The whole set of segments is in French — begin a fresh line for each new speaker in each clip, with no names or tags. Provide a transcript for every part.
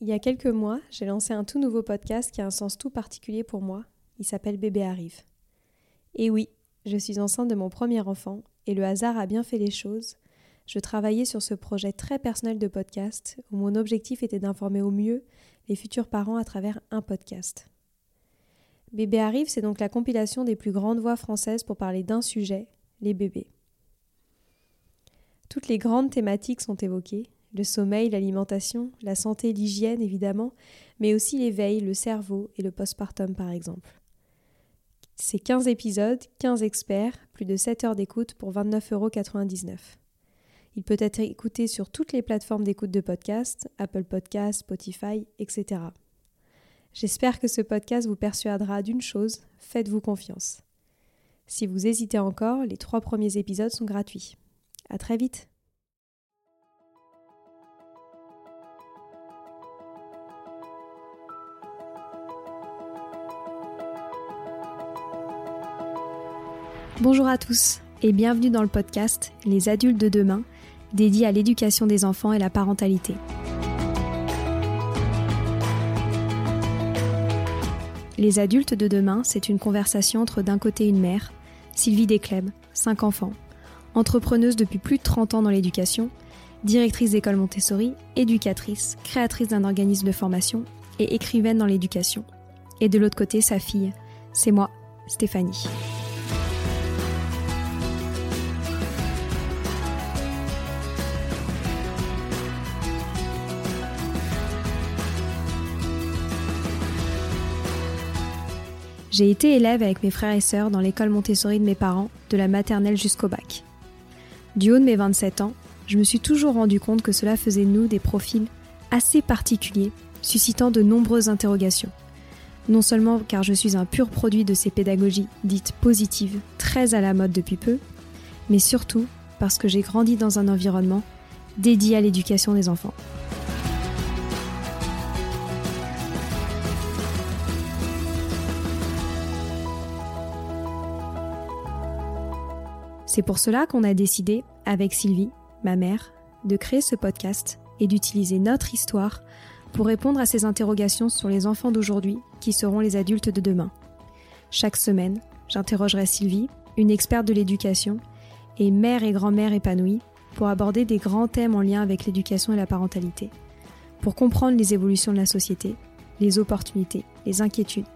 Il y a quelques mois, j'ai lancé un tout nouveau podcast qui a un sens tout particulier pour moi. Il s'appelle Bébé arrive. Et oui, je suis enceinte de mon premier enfant et le hasard a bien fait les choses. Je travaillais sur ce projet très personnel de podcast où mon objectif était d'informer au mieux les futurs parents à travers un podcast. Bébé arrive, c'est donc la compilation des plus grandes voix françaises pour parler d'un sujet, les bébés. Toutes les grandes thématiques sont évoquées, le sommeil, l'alimentation, la santé, l'hygiène évidemment, mais aussi l'éveil, le cerveau et le postpartum par exemple. C'est 15 épisodes, 15 experts, plus de 7 heures d'écoute pour 29,99 euros. Il peut être écouté sur toutes les plateformes d'écoute de podcast, Apple Podcasts, Spotify, etc. J'espère que ce podcast vous persuadera d'une chose, faites-vous confiance. Si vous hésitez encore, les trois premiers épisodes sont gratuits. À très vite! Bonjour à tous et bienvenue dans le podcast Les adultes de demain, dédié à l'éducation des enfants et la parentalité. Les adultes de demain, c'est une conversation entre d'un côté une mère, Sylvie Descleb, 5 enfants, entrepreneuse depuis plus de 30 ans dans l'éducation, directrice d'école Montessori, éducatrice, créatrice d'un organisme de formation et écrivaine dans l'éducation. Et de l'autre côté, sa fille, c'est moi, Stéphanie. J'ai été élève avec mes frères et sœurs dans l'école Montessori de mes parents, de la maternelle jusqu'au bac. Du haut de mes 27 ans, je me suis toujours rendu compte que cela faisait nous des profils assez particuliers, suscitant de nombreuses interrogations. Non seulement car je suis un pur produit de ces pédagogies dites positives, très à la mode depuis peu, mais surtout parce que j'ai grandi dans un environnement dédié à l'éducation des enfants. C'est pour cela qu'on a décidé, avec Sylvie, ma mère, de créer ce podcast et d'utiliser notre histoire pour répondre à ces interrogations sur les enfants d'aujourd'hui qui seront les adultes de demain. Chaque semaine, j'interrogerai Sylvie, une experte de l'éducation, et mère et grand-mère épanouie, pour aborder des grands thèmes en lien avec l'éducation et la parentalité, pour comprendre les évolutions de la société, les opportunités, les inquiétudes,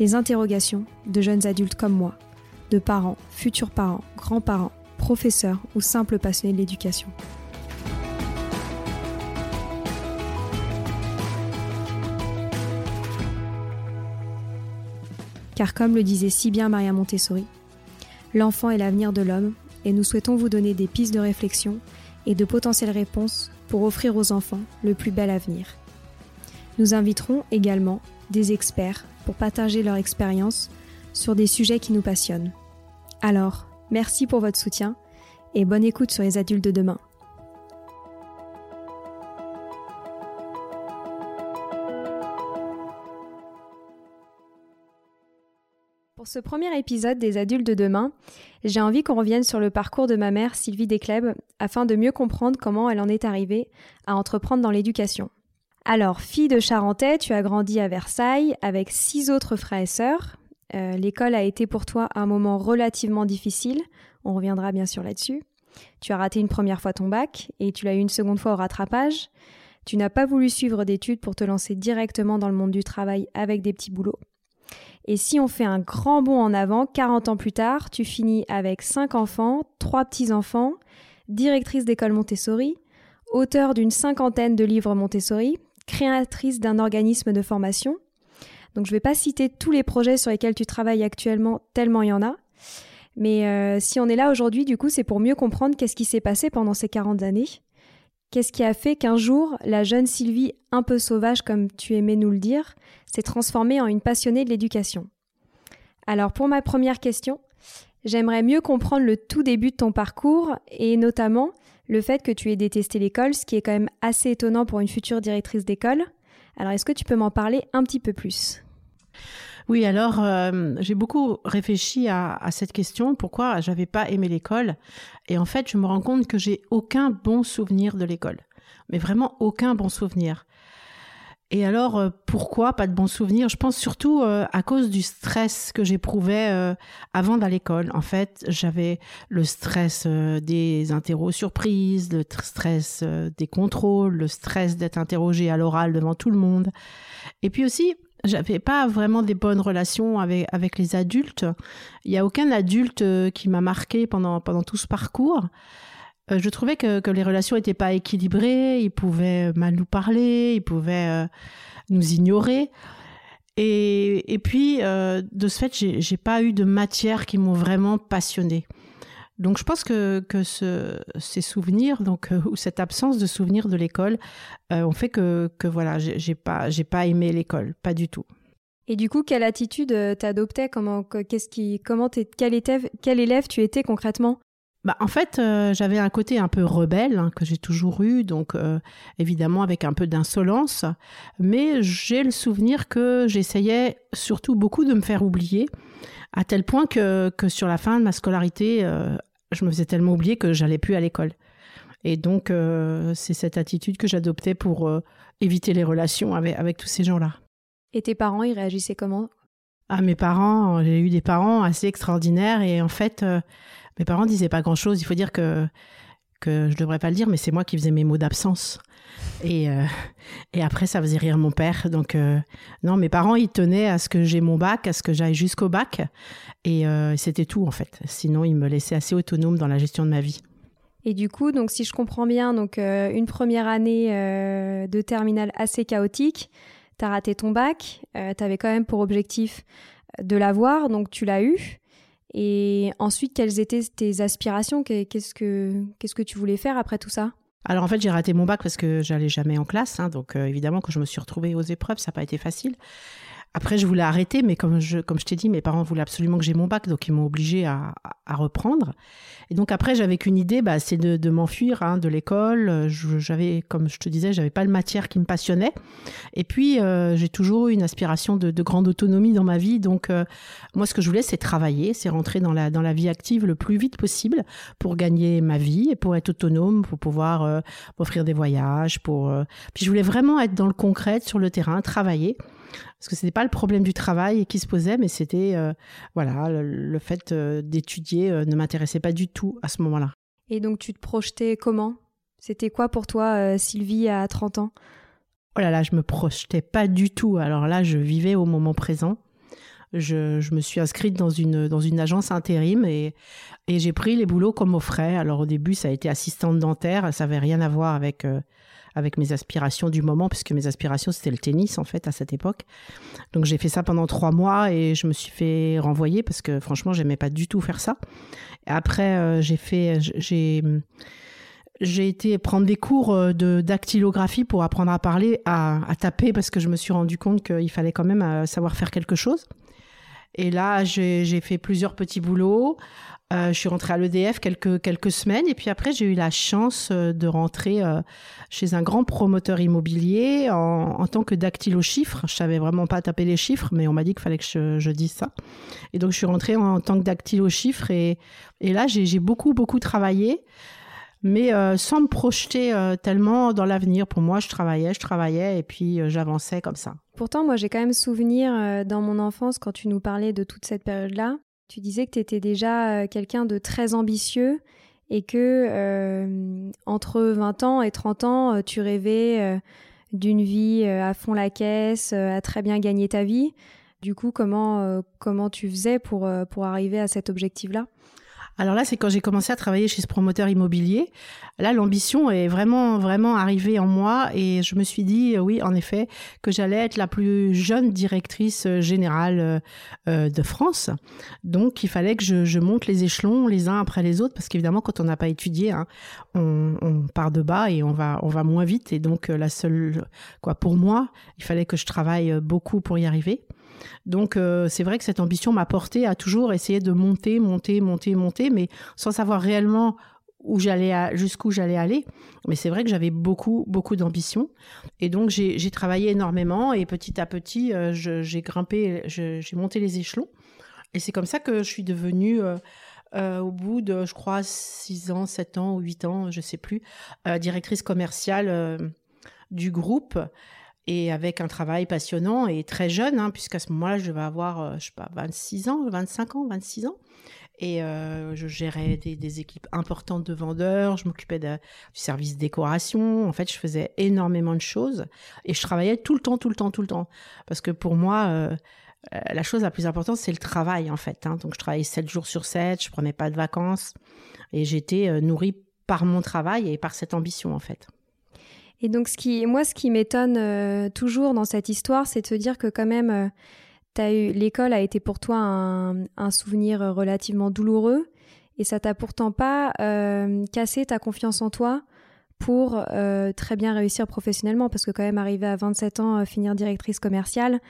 les interrogations de jeunes adultes comme moi de parents, futurs parents, grands-parents, professeurs ou simples passionnés de l'éducation. Car comme le disait si bien Maria Montessori, l'enfant est l'avenir de l'homme et nous souhaitons vous donner des pistes de réflexion et de potentielles réponses pour offrir aux enfants le plus bel avenir. Nous inviterons également des experts pour partager leur expérience sur des sujets qui nous passionnent. Alors, merci pour votre soutien et bonne écoute sur les adultes de demain. Pour ce premier épisode des adultes de demain, j'ai envie qu'on revienne sur le parcours de ma mère Sylvie Descleb afin de mieux comprendre comment elle en est arrivée à entreprendre dans l'éducation. Alors, fille de Charentais, tu as grandi à Versailles avec six autres frères et sœurs, euh, l'école a été pour toi un moment relativement difficile. On reviendra bien sûr là-dessus. Tu as raté une première fois ton bac et tu l'as eu une seconde fois au rattrapage. Tu n'as pas voulu suivre d'études pour te lancer directement dans le monde du travail avec des petits boulots. Et si on fait un grand bond en avant, 40 ans plus tard, tu finis avec 5 enfants, 3 petits-enfants, directrice d'école Montessori, auteur d'une cinquantaine de livres Montessori, créatrice d'un organisme de formation, donc je ne vais pas citer tous les projets sur lesquels tu travailles actuellement, tellement il y en a. Mais euh, si on est là aujourd'hui, du coup, c'est pour mieux comprendre qu'est-ce qui s'est passé pendant ces 40 années. Qu'est-ce qui a fait qu'un jour, la jeune Sylvie, un peu sauvage comme tu aimais nous le dire, s'est transformée en une passionnée de l'éducation? Alors pour ma première question, j'aimerais mieux comprendre le tout début de ton parcours et notamment le fait que tu aies détesté l'école, ce qui est quand même assez étonnant pour une future directrice d'école. Alors, est-ce que tu peux m'en parler un petit peu plus?
Oui, alors euh, j'ai beaucoup réfléchi à, cette question, pourquoi j'avais pas aimé l'école. Et en fait, je me rends compte que j'ai aucun bon souvenir de l'école, mais vraiment aucun bon souvenir. Et alors, euh, pourquoi pas de bons souvenirs? Je pense surtout euh, à cause du stress que j'éprouvais euh, avant d'aller à l'école. En fait, j'avais le stress des interros surprises, le stress des contrôles, le stress d'être interrogé à l'oral devant tout le monde. Et puis aussi, j'avais pas vraiment des bonnes relations avec, les adultes. Il y a aucun adulte qui m'a marqué pendant tout ce parcours. Euh, je trouvais que, les relations n'étaient pas équilibrées, ils pouvaient mal nous parler, ils pouvaient euh, nous ignorer. Et, puis, euh, de ce fait, j'ai, j'ai pas eu de matière qui m'ont vraiment passionné. Donc, je pense que, ce, ces souvenirs, donc ou cette absence de souvenirs de l'école, ont fait que, voilà, j'ai, pas, j'ai pas aimé l'école, pas du tout.
Et du coup, quelle attitude t'adoptais? Comment, qu'est-ce qui, comment quel, était, quel élève tu étais concrètement?
Bah, en fait, euh, j'avais un côté un peu rebelle hein, que j'ai toujours eu, donc euh, évidemment avec un peu d'insolence, mais j'ai le souvenir que j'essayais surtout beaucoup de me faire oublier, à tel point que, que sur la fin de ma scolarité, euh, je me faisais tellement oublier que j'allais plus à l'école. Et donc, c'est cette attitude que j'adoptais pour éviter les relations avec, avec tous ces gens-là.
Et tes parents, ils réagissaient comment?
Ah, mes parents, j'ai eu des parents assez extraordinaires et en fait mes parents disaient pas grand-chose. Il faut dire que que je devrais pas le dire, mais c'est moi qui faisais mes mots d'absence. Et, euh, et après, ça faisait rire mon père. Donc, euh, non, mes parents, ils tenaient à ce que j'ai mon bac, à ce que j'aille jusqu'au bac. Et euh, c'était tout, en fait. Sinon, ils me laissaient assez autonome dans la gestion de ma vie.
Et du coup, donc, si je comprends bien, donc, une première année de terminale assez chaotique, tu as raté ton bac, tu avais quand même pour objectif de l'avoir, donc tu l'as eu. Et ensuite, quelles étaient tes aspirations? Qu'est-ce que qu'est-ce que tu voulais faire après tout ça?
Alors en fait j'ai raté mon bac parce que j'allais jamais en classe, hein, donc euh, évidemment quand je me suis retrouvée aux épreuves ça n'a pas été facile. Après, je voulais arrêter, mais comme je, comme je t'ai dit, mes parents voulaient absolument que j'ai mon bac, donc ils m'ont obligé à, à, reprendre. Et donc après, j'avais qu'une idée, bah, c'est de, de m'enfuir hein, de l'école. J'avais, comme je te disais, j'avais pas le matière qui me passionnait. Et puis, euh, j'ai toujours eu une aspiration de, de, grande autonomie dans ma vie. Donc, euh, moi, ce que je voulais, c'est travailler, c'est rentrer dans la, dans la vie active le plus vite possible pour gagner ma vie et pour être autonome, pour pouvoir euh, m'offrir des voyages. Pour, Puis, je voulais vraiment être dans le concret, sur le terrain, travailler parce que ce n'était pas le problème du travail qui se posait, mais c'était euh, voilà le, fait euh, d'étudier euh, ne m'intéressait pas du tout à ce moment-là.
Et donc tu te projetais comment? C'était quoi pour toi, Sylvie, à 30 ans?
Oh là là, je me projetais pas du tout. Alors là, je vivais au moment présent. Je, je, me suis inscrite dans une, dans une agence intérim et, et j'ai pris les boulots comme frais. Alors au début, ça a été assistante dentaire, ça n'avait rien à voir avec avec mes aspirations du moment, puisque mes aspirations, c'était le tennis, en fait, à cette époque. Donc, j'ai fait ça pendant trois mois et je me suis fait renvoyer parce que, franchement, j'aimais pas du tout faire ça. après, euh, j'ai fait, j'ai, j'ai été prendre des cours euh, de dactylographie pour apprendre à parler, à, à taper, parce que je me suis rendu compte qu'il fallait quand même euh, savoir faire quelque chose. Et là, j'ai fait plusieurs petits boulots. Euh, je suis rentrée à l'EDF quelques, quelques semaines et puis après j'ai eu la chance euh, de rentrer euh, chez un grand promoteur immobilier en, en tant que dactylo chiffre. Je savais vraiment pas taper les chiffres, mais on m'a dit qu'il fallait que je, dise ça. Et donc je suis rentrée en, tant que dactylo chiffre et, et là j'ai beaucoup beaucoup travaillé, mais sans me projeter tellement dans l'avenir. Pour moi, je travaillais, je travaillais et puis j'avançais comme ça.
Pourtant, moi j'ai quand même souvenir dans mon enfance quand tu nous parlais de toute cette période-là tu disais que tu étais déjà euh, quelqu'un de très ambitieux et que euh, entre 20 ans et 30 ans, euh, tu rêvais d'une vie à fond la caisse, à très bien gagner ta vie. Du coup, comment, comment tu faisais pour, pour arriver à cet objectif-là?
Alors là, c'est quand j'ai commencé à travailler chez ce promoteur immobilier. Là, l'ambition est vraiment, vraiment arrivée en moi et je me suis dit, euh, oui, en effet, que j'allais être la plus jeune directrice euh, générale euh, de France. Donc, il fallait que je, monte les échelons les uns après les autres parce qu'évidemment, quand on n'a pas étudié, hein, on, on, part de bas et on va, on va moins vite. Et donc, la seule, quoi, pour moi, il fallait que je travaille beaucoup pour y arriver. Donc euh, c'est vrai que cette ambition m'a porté à toujours essayer de monter, monter, monter, monter, mais sans savoir réellement où j'allais jusqu'où j'allais aller. Mais c'est vrai que j'avais beaucoup beaucoup d'ambition. Et donc j'ai travaillé énormément et petit à petit euh, j'ai grimpé j'ai monté les échelons. Et c'est comme ça que je suis devenue euh, au bout de je crois 6 ans 7 ans ou 8 ans je sais plus directrice commerciale du groupe et avec un travail passionnant et très jeune, hein, puisqu'à ce moment-là, je vais avoir, je sais pas, 26 ans, 25 ans, 26 ans. Et je gérais des, équipes importantes de vendeurs, je m'occupais du service décoration. En fait, je faisais énormément de choses et je travaillais tout le temps, tout le temps, tout le temps. Parce que pour moi, la chose la plus importante, c'est le travail, en fait. Hein. Donc, je travaillais 7 jours sur 7, je prenais pas de vacances et j'étais nourrie par mon travail et par cette ambition, en fait.
Et donc, moi, ce qui m'étonne toujours dans cette histoire, c'est de se dire que quand même, eu l'école a été pour toi un, souvenir relativement douloureux. Et ça t'a pourtant pas euh, cassé ta confiance en toi pour euh, très bien réussir professionnellement. Parce que quand même arriver à 27 ans euh, finir directrice commerciale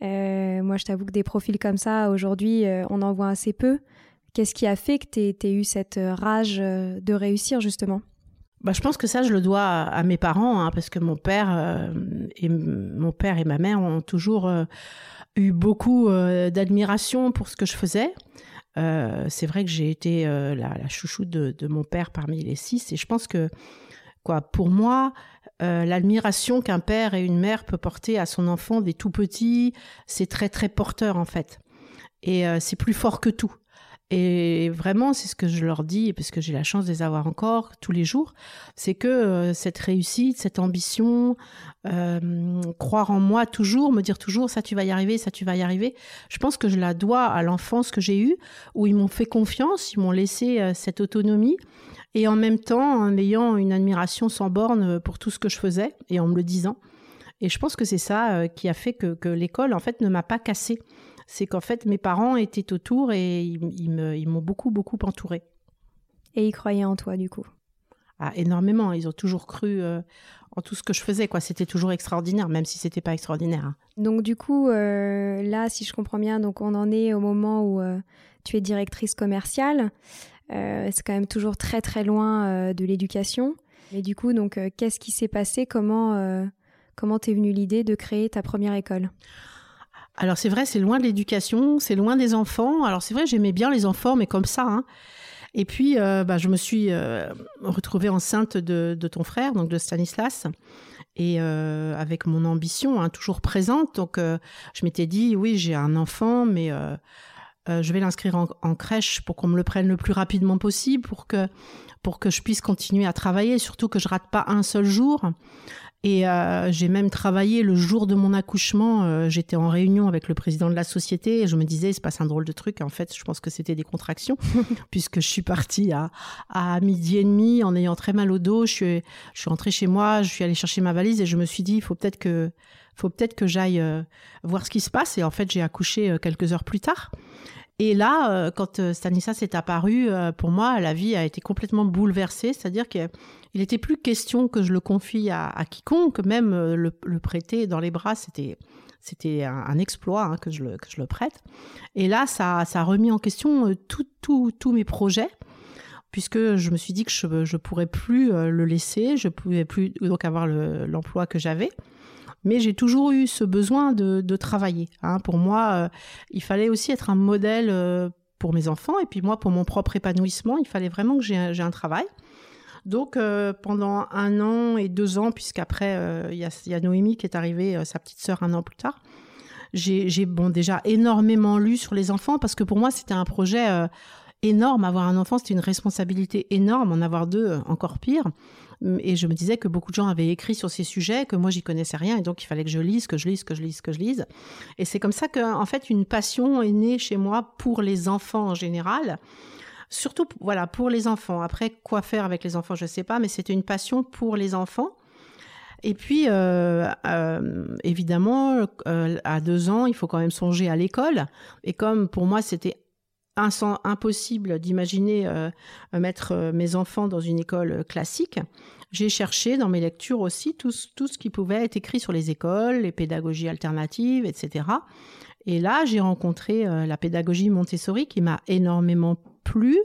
moi je t'avoue que des profils comme ça aujourd'hui on en voit assez peu. Qu'est-ce qui a fait que tu aies eu cette rage de réussir justement?
Bah, je pense que ça, je le dois à, mes parents, hein, parce que mon père, et, mon père et ma mère ont toujours eu beaucoup euh, d'admiration pour ce que je faisais. Euh, c'est vrai que j'ai été euh, la, la, chouchou de, mon père parmi les six, et je pense que quoi, pour moi, l'admiration qu'un père et une mère peut porter à son enfant des tout petits, c'est très très porteur en fait, et c'est plus fort que tout. Et vraiment, c'est ce que je leur dis, parce que j'ai la chance de les avoir encore tous les jours, c'est que euh, cette réussite, cette ambition, euh, croire en moi toujours, me dire toujours ça tu vas y arriver, ça tu vas y arriver, je pense que je la dois à l'enfance que j'ai eue, où ils m'ont fait confiance, ils m'ont laissé euh, cette autonomie, et en même temps en ayant une admiration sans borne pour tout ce que je faisais, et en me le disant. Et je pense que c'est ça qui a fait que, que l'école, en fait, ne m'a pas cassée c'est qu'en fait, mes parents étaient autour et ils, m'ont beaucoup, beaucoup entouré.
Et ils croyaient en toi, du coup
ah, Énormément. Ils ont toujours cru euh, en tout ce que je faisais. quoi. C'était toujours extraordinaire, même si c'était pas extraordinaire. Hein.
Donc, du coup, euh, là, si je comprends bien, donc on en est au moment où euh, tu es directrice commerciale. c'est quand même toujours très, très loin de l'éducation. Mais du coup, donc, qu'est-ce qui s'est passé? Comment comment t'es venue l'idée de créer ta première école?
Alors c'est vrai, c'est loin de l'éducation, c'est loin des enfants. Alors c'est vrai, j'aimais bien les enfants, mais comme ça. Hein. Et puis, euh, bah, je me suis euh, retrouvée enceinte de, ton frère, donc de Stanislas, et euh, avec mon ambition hein, toujours présente. Donc, je m'étais dit, oui, j'ai un enfant, mais je vais l'inscrire en, en, crèche pour qu'on me le prenne le plus rapidement possible, pour que pour que je puisse continuer à travailler, surtout que je rate pas un seul jour. Et euh, j'ai même travaillé le jour de mon accouchement. Euh, j'étais en réunion avec le président de la société et je me disais, c'est pas un drôle de truc. En fait, je pense que c'était des contractions, puisque je suis partie à, à midi et demi en ayant très mal au dos. Je suis, je suis rentrée chez moi, je suis allée chercher ma valise et je me suis dit, il faut peut-être que, faut peut-être que j'aille euh, voir ce qui se passe. Et en fait, j'ai accouché quelques heures plus tard. Et là, euh, quand euh, Stanislas est apparu, euh, pour moi, la vie a été complètement bouleversée. C'est-à-dire qu'il n'était plus question que je le confie à, quiconque, même le, prêter dans les bras, c'était un, exploit hein, que, je le, prête. Et là, ça, ça a remis en question tous mes projets puisque je me suis dit que je ne pourrais plus le laisser, je ne pouvais plus donc avoir l'emploi que j'avais mais j'ai toujours eu ce besoin de, travailler. Hein. Pour moi, euh, il fallait aussi être un modèle euh, pour mes enfants et puis moi, pour mon propre épanouissement, il fallait vraiment que j'ai un, travail. Donc euh, pendant un an et deux ans, puisqu'après il y, y, a Noémie qui est arrivée, sa petite sœur un an plus tard, j'ai bon déjà énormément lu sur les enfants parce que pour moi c'était un projet énorme. Avoir un enfant, c'était une responsabilité énorme. En avoir deux, encore pire. Et je me disais que beaucoup de gens avaient écrit sur ces sujets, que moi j'y connaissais rien, et donc il fallait que je lise, que je lise, que je lise, que je lise. Et c'est comme ça qu'en fait une passion est née chez moi pour les enfants en général. Surtout, voilà, pour les enfants. Après, quoi faire avec les enfants, je ne sais pas, mais c'était une passion pour les enfants. Et puis, euh, euh, évidemment, euh, à deux ans, il faut quand même songer à l'école. Et comme pour moi, c'était impossible d'imaginer euh, mettre euh, mes enfants dans une école classique, j'ai cherché dans mes lectures aussi tout, ce qui pouvait être écrit sur les écoles, les pédagogies alternatives, etc. Et là, j'ai rencontré euh, la pédagogie Montessori qui m'a énormément plu.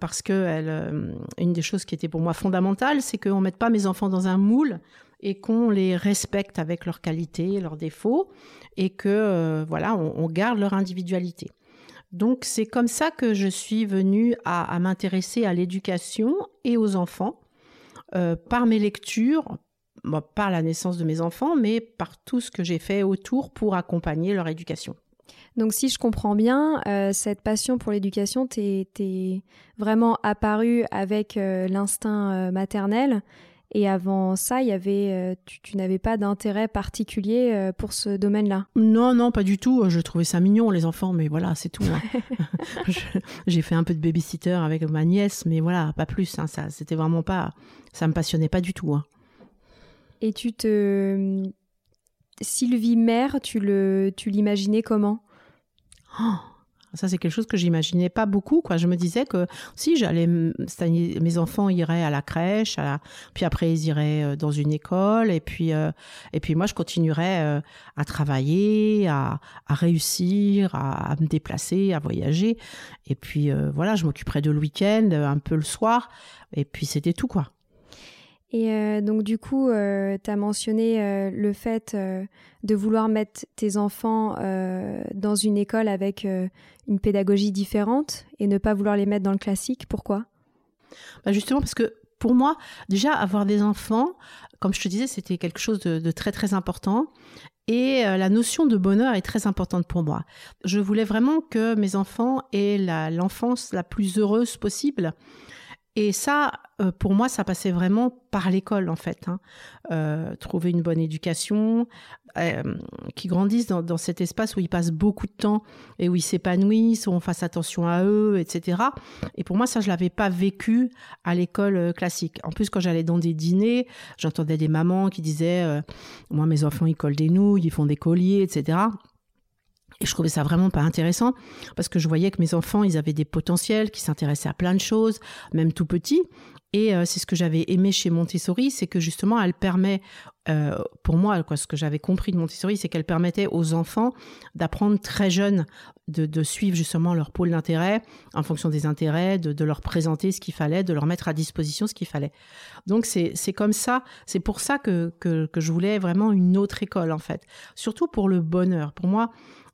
parce que une des choses qui était pour moi fondamentale, c'est qu'on ne mette pas mes enfants dans un moule et qu'on les respecte avec leurs qualités, leurs défauts, et que voilà, on garde leur individualité. Donc c'est comme ça que je suis venue à, m'intéresser à l'éducation et aux enfants euh, par mes lectures, par la naissance de mes enfants, mais par tout ce que j'ai fait autour pour accompagner leur éducation.
Donc si je comprends bien, euh, cette passion pour l'éducation t'est vraiment apparue avec euh, l'instinct maternel. Et avant ça, il y avait, tu, n'avais pas d'intérêt particulier pour ce domaine-là?
Non, non, pas du tout. Je trouvais ça mignon les enfants, mais voilà, c'est tout. Hein. J'ai fait un peu de babysitter avec ma nièce, mais voilà, pas plus. Hein, ça, c'était vraiment pas, ça me passionnait pas du tout. Hein.
Et tu te, Sylvie mère, tu le, tu l'imaginais comment?
Oh, ça, c'est quelque chose que j'imaginais pas beaucoup. Quoi. Je me disais que si j'allais, mes enfants iraient à la crèche, puis après ils iraient euh, dans une école, et puis euh, et puis moi je continuerais euh, à travailler, à, réussir, à, me déplacer, à voyager, et puis voilà, je m'occuperais de le week-end, un peu le soir, et puis c'était tout quoi.
Et euh, donc du coup, euh, tu as mentionné euh, le fait de vouloir mettre tes enfants dans une école avec une pédagogie différente et ne pas vouloir les mettre dans le classique. Pourquoi?
Bah Justement parce que pour moi, déjà, avoir des enfants, comme je te disais, c'était quelque chose de, très très important. Et la notion de bonheur est très importante pour moi. Je voulais vraiment que mes enfants aient l'enfance la plus heureuse possible. Et ça, euh, pour moi, ça passait vraiment par l'école, en fait. Hein. Euh, trouver une bonne éducation, euh, qui grandissent dans, cet espace où ils passent beaucoup de temps et où ils s'épanouissent, où on fasse attention à eux, etc. Et pour moi, ça, je l'avais pas vécu à l'école classique. En plus, quand j'allais dans des dîners, j'entendais des mamans qui disaient, moi, mes enfants, ils collent des nouilles, ils font des colliers, etc. Et je trouvais ça vraiment pas intéressant parce que je voyais que mes enfants, ils avaient des potentiels, qui s'intéressaient à plein de choses, même tout petits. Et euh, c'est ce que j'avais aimé chez Montessori, c'est que justement, elle permet, euh, pour moi, ce que j'avais compris de Montessori, c'est qu'elle permettait aux enfants d'apprendre très jeunes, de, suivre justement leur pôle d'intérêt en fonction des intérêts, de, leur présenter ce qu'il fallait, de leur mettre à disposition ce qu'il fallait. Donc c'est comme ça, c'est pour ça que, que je voulais vraiment une autre école en fait, surtout pour le bonheur. Pour moi,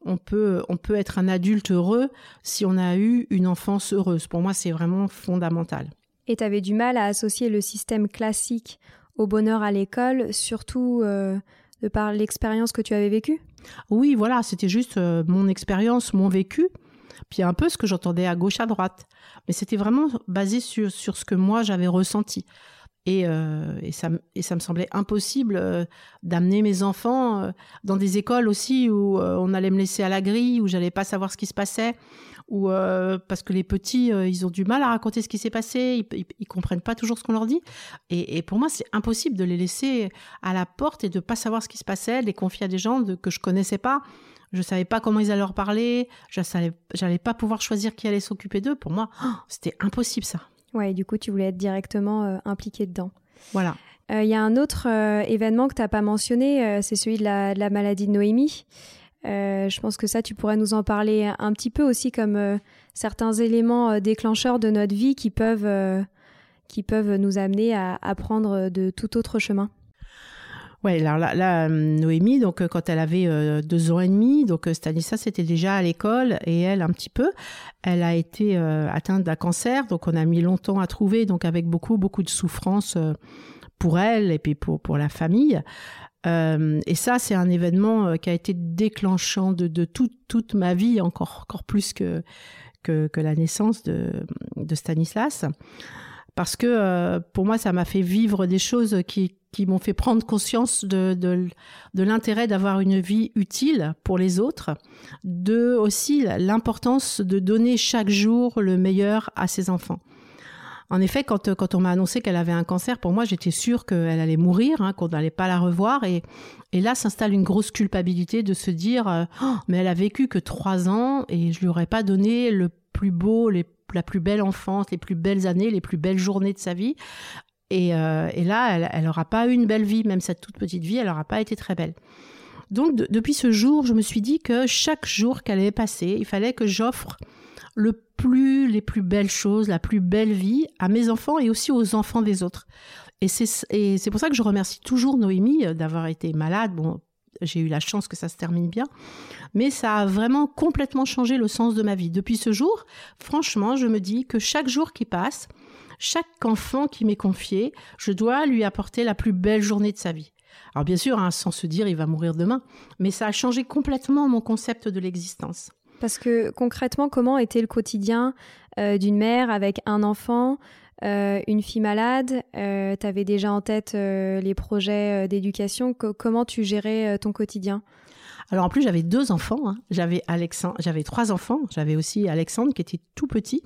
on peut, on peut être un adulte heureux si on a eu une enfance heureuse. Pour moi, c'est vraiment fondamental.
Et tu avais du mal à associer le système classique au bonheur à l'école, surtout euh, de par l'expérience que tu avais vécue?
Oui, voilà, c'était juste euh, mon expérience, mon vécu, puis un peu ce que j'entendais à gauche, à droite. Mais c'était vraiment basé sur, sur ce que moi j'avais ressenti. Euh, et, ça, me semblait impossible euh, d'amener mes enfants euh, dans des écoles aussi où on allait me laisser à la grille, où j'allais pas savoir ce qui se passait, ou parce que les petits, ils ont du mal à raconter ce qui s'est passé, ils, ils, comprennent pas toujours ce qu'on leur dit. Et, pour moi, c'est impossible de les laisser à la porte et de pas savoir ce qui se passait, de les confier à des gens que je connaissais pas. Je savais pas comment ils allaient leur parler, je j'allais pas pouvoir choisir qui allait s'occuper d'eux. Pour moi, oh, c'était impossible ça.
Ouais, du coup, tu voulais être directement euh, impliqué dedans.
Voilà.
Euh, il y a un autre euh, événement que tu n'as pas mentionné, c'est celui de la, de la, maladie de Noémie. je pense que ça, tu pourrais nous en parler un petit peu aussi comme certains éléments déclencheurs de notre vie qui peuvent, qui peuvent nous amener à, à prendre de tout autre chemin.
Ouais, alors là, Noémie, donc euh, quand elle avait euh, deux ans et demi, donc euh, Stanislas était déjà à l'école et elle un petit peu. Elle a été atteinte d'un cancer, donc on a mis longtemps à trouver, donc avec beaucoup beaucoup de souffrance pour elle et puis pour pour la famille. et ça, c'est un événement qui a été déclenchant de, de toute toute ma vie, encore encore plus que que, que la naissance de, de Stanislas parce que pour moi, ça m'a fait vivre des choses qui, qui m'ont fait prendre conscience de, de, l'intérêt d'avoir une vie utile pour les autres, de aussi l'importance de donner chaque jour le meilleur à ses enfants. En effet, quand, quand on m'a annoncé qu'elle avait un cancer, pour moi, j'étais sûre qu'elle allait mourir, hein, qu'on n'allait pas la revoir. Et, et là s'installe une grosse culpabilité de se dire, euh, oh, mais elle a vécu que trois ans et je lui aurais pas donné le plus beau, les la plus belle enfance, les plus belles années, les plus belles journées de sa vie. Et, euh, et là, elle n'aura pas eu une belle vie, même cette toute petite vie, elle n'aura pas été très belle. Donc depuis ce jour, je me suis dit que chaque jour qu'elle allait passer, il fallait que j'offre le plus, les plus belles choses, la plus belle vie à mes enfants et aussi aux enfants des autres. Et c'est pour ça que je remercie toujours Noémie euh, d'avoir été malade. Bon, j'ai eu la chance que ça se termine bien, mais ça a vraiment complètement changé le sens de ma vie. Depuis ce jour, franchement, je me dis que chaque jour qui passe, chaque enfant qui m'est confié, je dois lui apporter la plus belle journée de sa vie. Alors bien sûr, hein, sans se dire il va mourir demain, mais ça a changé complètement mon concept de l'existence.
Parce que concrètement, comment était le quotidien euh, d'une mère avec un enfant, euh, une fille malade euh, Tu avais déjà en tête les projets d'éducation. comment tu gérais ton quotidien?
Alors en plus j'avais deux enfants, hein. j'avais Alexandre, j'avais trois enfants, j'avais aussi Alexandre qui était tout petit,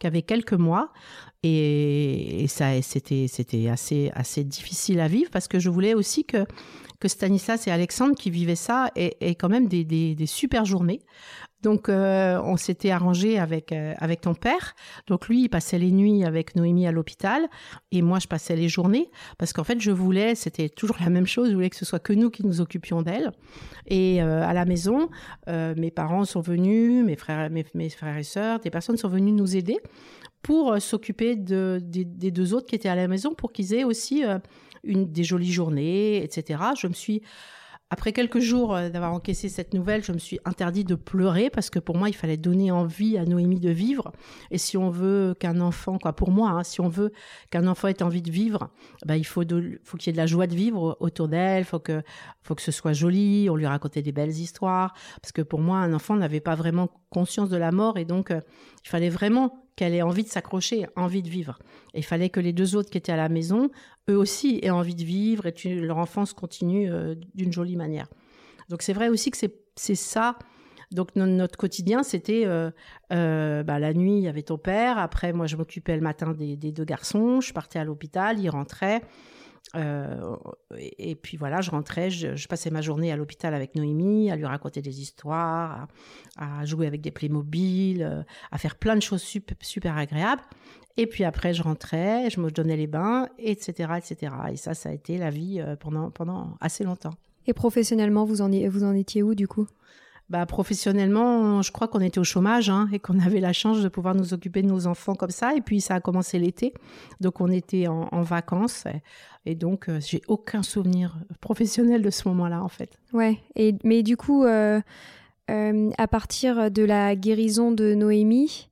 qui avait quelques mois, et, ça c'était c'était assez assez difficile à vivre parce que je voulais aussi que que Stanislas et Alexandre qui vivaient ça aient, quand même des, des super journées. Donc, euh, on s'était arrangé avec euh, avec ton père. Donc lui, il passait les nuits avec Noémie à l'hôpital, et moi, je passais les journées parce qu'en fait, je voulais, c'était toujours la même chose. Je voulais que ce soit que nous qui nous occupions d'elle. Et euh, à la maison, mes parents sont venus, mes frères, mes, mes, frères et sœurs, des personnes sont venues nous aider pour s'occuper de, des deux autres qui étaient à la maison, pour qu'ils aient aussi une des jolies journées, etc. Je me suis après quelques jours euh, d'avoir encaissé cette nouvelle, je me suis interdit de pleurer parce que pour moi, il fallait donner envie à Noémie de vivre. Et si on veut qu'un enfant, quoi, pour moi, hein, si on veut qu'un enfant ait envie de vivre, bah, il faut, qu'il y ait de la joie de vivre autour d'elle, faut que, faut que ce soit joli, on lui racontait des belles histoires. Parce que pour moi, un enfant n'avait pas vraiment conscience de la mort et donc euh, il fallait vraiment qu'elle ait envie de s'accrocher, envie de vivre. il fallait que les deux autres qui étaient à la maison, eux aussi, aient envie de vivre et que leur enfance continue euh, d'une jolie manière. Donc c'est vrai aussi que c'est ça. Donc notre quotidien, c'était euh, euh, bah, la nuit, il y avait ton père. Après, moi, je m'occupais le matin des, des, deux garçons. Je partais à l'hôpital, ils rentraient. Euh, et, puis voilà, je rentrais, je, passais ma journée à l'hôpital avec Noémie, à lui raconter des histoires, à, jouer avec des Playmobil, euh, à faire plein de choses super, agréables. Et puis après, je rentrais, je me donnais les bains, etc., etc. Et ça, ça a été la vie euh, pendant, pendant assez longtemps.
Et professionnellement, vous en, vous en étiez où du coup?
Bah, professionnellement, je crois qu'on était au chômage hein, et qu'on avait la chance de pouvoir nous occuper de nos enfants comme ça. Et puis ça a commencé l'été, donc on était en, vacances. Et, donc euh, j'ai aucun souvenir professionnel de ce moment-là en fait.
Ouais. Et mais du coup, euh, euh, à partir de la guérison de Noémie,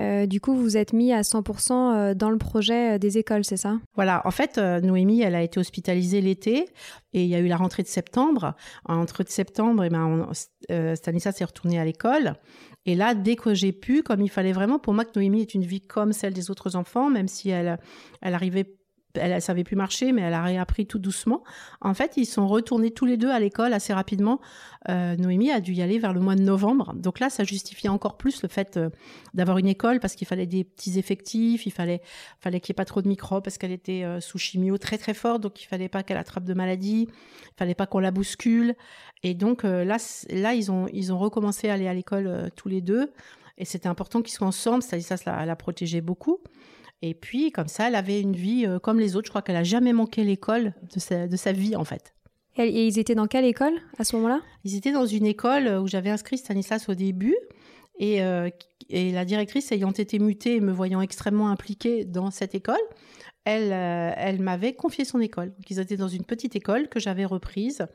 euh, du coup, vous êtes mis à 100% euh, dans le projet euh, des écoles, c'est ça?
Voilà, en fait, Noémie, elle a été hospitalisée l'été et il y a eu la rentrée de septembre. Entre septembre, et eh ben, Stanislas s'est retourné à l'école. Et là, dès que j'ai pu, comme il fallait vraiment pour moi que Noémie ait une vie comme celle des autres enfants, même si elle, elle arrivait elle, ne savait plus marcher, mais elle a réappris tout doucement. En fait, ils sont retournés tous les deux à l'école assez rapidement. Euh, Noémie a dû y aller vers le mois de novembre. Donc là, ça justifiait encore plus le fait euh, d'avoir une école parce qu'il fallait des petits effectifs, il fallait, qu'il n'y ait pas trop de microbes parce qu'elle était euh, sous chimio très très fort, donc il fallait pas qu'elle attrape de maladies, il fallait pas qu'on la bouscule. Et donc là, là, ils ont, ils ont recommencé à aller à l'école tous les deux. Et c'était important qu'ils soient ensemble, c'est-à-dire ça, la, la protégeait beaucoup. Et puis, comme ça, elle avait une vie euh, comme les autres. Je crois qu'elle a jamais manqué l'école de sa, de sa vie, en fait.
Et, ils étaient dans quelle école à ce moment-là?
Ils étaient dans une école où j'avais inscrit Stanislas au début. Et, euh, et, la directrice ayant été mutée et me voyant extrêmement impliquée dans cette école, elle, euh, elle m'avait confié son école. Donc, ils étaient dans une petite école que j'avais reprise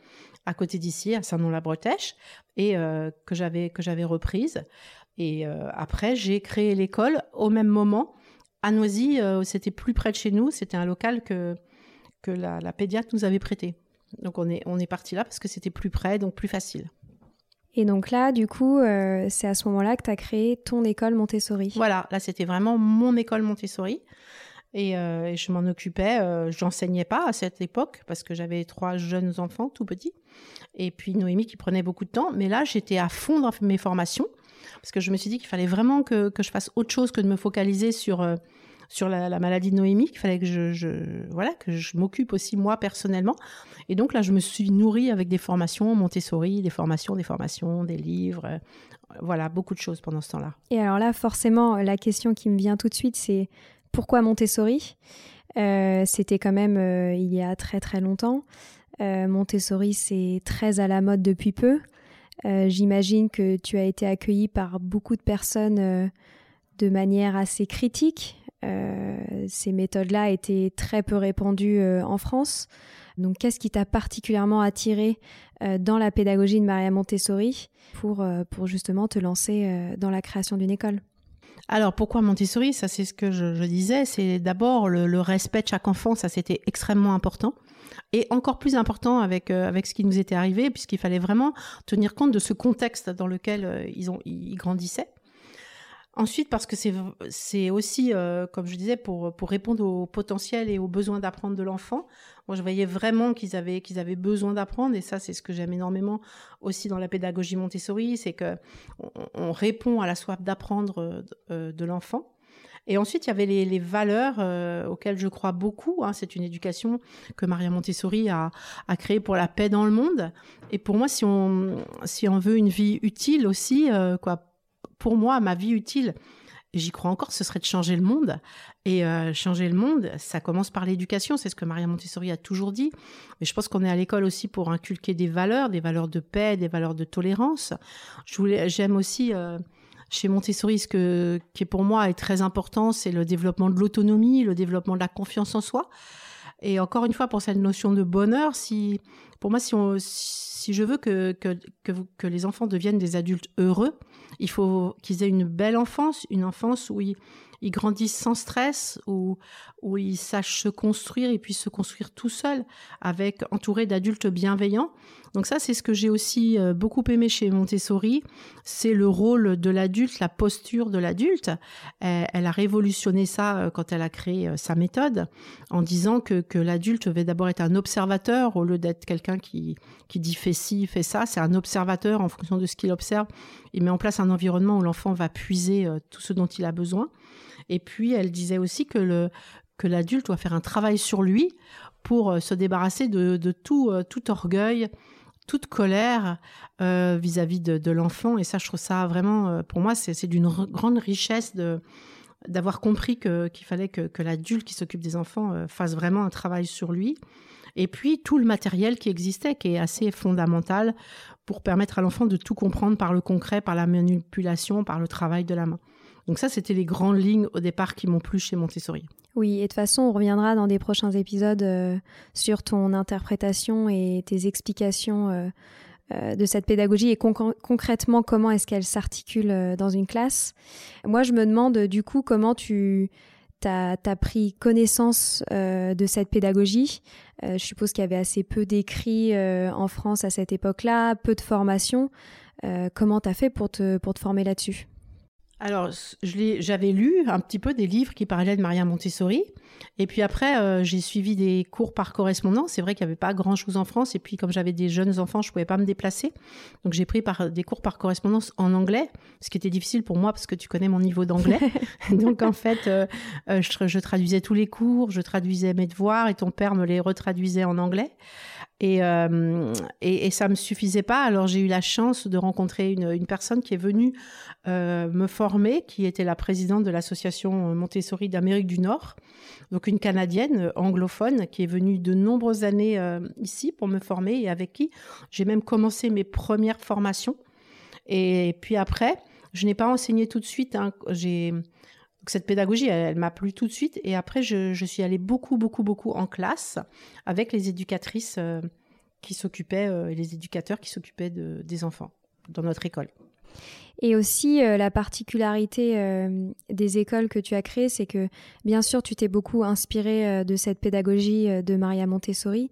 à côté d'ici, à Saint-Nom-la-Bretèche, et que j'avais que j'avais reprise. Et après, j'ai créé l'école au même moment à Noisy, euh, c'était plus près de chez nous. C'était un local que, que la, pédiatre nous avait prêté. Donc on est, on est parti là parce que c'était plus près, donc plus facile.
Et donc là, du coup, euh, c'est à ce moment-là que tu as créé ton école Montessori.
Voilà, là c'était vraiment mon école Montessori. Et, euh, je m'en occupais. Je J'enseignais pas à cette époque parce que j'avais trois jeunes enfants tout petits. Et puis Noémie qui prenait beaucoup de temps. Mais là, j'étais à fond dans mes formations parce que je me suis dit qu'il fallait vraiment que, je fasse autre chose que de me focaliser sur, euh, sur la, maladie de Noémie, qu'il fallait que je, je, voilà, que je m'occupe aussi moi personnellement. Et donc là, je me suis nourrie avec des formations Montessori, des formations, des formations, des livres, euh, voilà, beaucoup de choses pendant ce temps-là.
Et alors là, forcément, la question qui me vient tout de suite, c'est pourquoi Montessori? Euh, C'était quand même il y a très très longtemps. Montessori, c'est très à la mode depuis peu. Euh, j'imagine que tu as été accueilli par beaucoup de personnes euh, de manière assez critique. Euh, ces méthodes-là étaient très peu répandues en France. Donc, qu'est-ce qui t'a particulièrement attiré dans la pédagogie de Maria Montessori pour, pour justement te lancer dans la création d'une école?
Alors pourquoi Montessori? Ça c'est ce que je, disais, c'est d'abord le, respect de chaque enfant, ça c'était extrêmement important. Et encore plus important avec, euh, avec ce qui nous était arrivé, puisqu'il fallait vraiment tenir compte de ce contexte dans lequel euh, ils, ont, ils grandissaient. Ensuite, parce que c'est aussi, euh, comme je disais, pour, pour répondre au potentiel et aux besoins d'apprendre de l'enfant. Moi, je voyais vraiment qu'ils avaient, qu'ils avaient besoin d'apprendre, et ça, c'est ce que j'aime énormément aussi dans la pédagogie Montessori, c'est que on, répond à la soif d'apprendre euh, de l'enfant. Et ensuite, il y avait les, valeurs euh, auxquelles je crois beaucoup. Hein. C'est une éducation que Maria Montessori a, a créée pour la paix dans le monde. Et pour moi, si on, veut une vie utile aussi, quoi, pour moi, ma vie utile, j'y crois encore, ce serait de changer le monde. Et euh, changer le monde, ça commence par l'éducation, c'est ce que Maria Montessori a toujours dit. Mais je pense qu'on est à l'école aussi pour inculquer des valeurs, des valeurs de paix, des valeurs de tolérance. j'aime aussi euh, chez Montessori ce que, qui pour moi est très important, c'est le développement de l'autonomie, le développement de la confiance en soi. Et encore une fois, pour cette notion de bonheur, si, pour moi, si, je veux que, les enfants deviennent des adultes heureux, il faut qu'ils aient une belle enfance, une enfance où ils, grandissent sans stress, où, ils sachent se construire et puissent se construire tout seuls, avec entourés d'adultes bienveillants. Donc ça, c'est ce que j'ai aussi euh, beaucoup aimé chez Montessori, c'est le rôle de l'adulte, la posture de l'adulte. Elle, a révolutionné ça euh, quand elle a créé euh, sa méthode, en disant que l'adulte devait d'abord être un observateur au lieu d'être quelqu'un qui, dit fait ci, fait ça. C'est un observateur en fonction de ce qu'il observe. Il met en place un environnement où l'enfant va puiser tout ce dont il a besoin. Et puis, elle disait aussi que l'adulte doit faire un travail sur lui pour se débarrasser de, de tout, orgueil, toute colère euh, vis-à-vis de, l'enfant. Et ça, je trouve ça vraiment, euh, pour moi, c'est d'une grande richesse d'avoir compris qu'il fallait que, l'adulte qui s'occupe des enfants euh, fasse vraiment un travail sur lui. Et puis tout le matériel qui existait, qui est assez fondamental pour permettre à l'enfant de tout comprendre par le concret, par la manipulation, par le travail de la main. Donc ça, c'était les grandes lignes au départ qui m'ont plu chez Montessori.
Oui, et de toute façon, on reviendra dans des prochains épisodes euh, sur ton interprétation et tes explications euh, euh, de cette pédagogie et concrètement comment est-ce qu'elle s'articule dans une classe. Moi, je me demande du coup comment tu as, pris connaissance de cette pédagogie. je suppose qu'il y avait assez peu d'écrits en France à cette époque-là, peu de formation. comment tu as fait pour te, pour te former là-dessus?
Alors, j'avais lu un petit peu des livres qui parlaient de Maria Montessori. Et puis après, euh, j'ai suivi des cours par correspondance. C'est vrai qu'il n'y avait pas grand-chose en France. Et puis, comme j'avais des jeunes enfants, je ne pouvais pas me déplacer. Donc, j'ai pris par, des cours par correspondance en anglais, ce qui était difficile pour moi parce que tu connais mon niveau d'anglais. Donc, en fait, euh, euh, je, je, traduisais tous les cours, je traduisais mes devoirs et ton père me les retraduisait en anglais. Euh, et, et, ça me suffisait pas. Alors j'ai eu la chance de rencontrer une, personne qui est venue euh, me former, qui était la présidente de l'association Montessori d'Amérique du Nord, donc une Canadienne anglophone qui est venue de nombreuses années euh, ici pour me former et avec qui j'ai même commencé mes premières formations. Et puis après, je n'ai pas enseigné tout de suite. Hein. J'ai cette pédagogie, elle, m'a plu tout de suite. Et après, je, suis allée beaucoup, beaucoup, beaucoup en classe avec les éducatrices euh, qui s'occupaient, euh, et les éducateurs qui s'occupaient de, des enfants dans notre école.
Et aussi, euh, la particularité des écoles que tu as créées, c'est que, bien sûr, tu t'es beaucoup inspiré de cette pédagogie de Maria Montessori,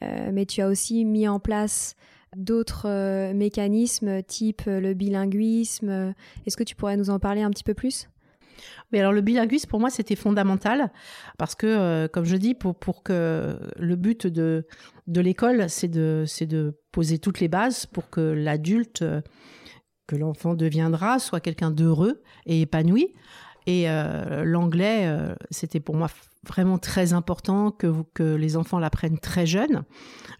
mais tu as aussi mis en place d'autres mécanismes type le bilinguisme. Est-ce que tu pourrais nous en parler un petit peu plus?
Mais alors le bilinguisme pour moi c'était fondamental parce que euh, comme je dis pour pour que le but de de l'école c'est de de poser toutes les bases pour que l'adulte euh, que l'enfant deviendra soit quelqu'un d'heureux et épanoui. Et euh, l'anglais c'était pour moi vraiment très important que que les enfants l'apprennent très jeune.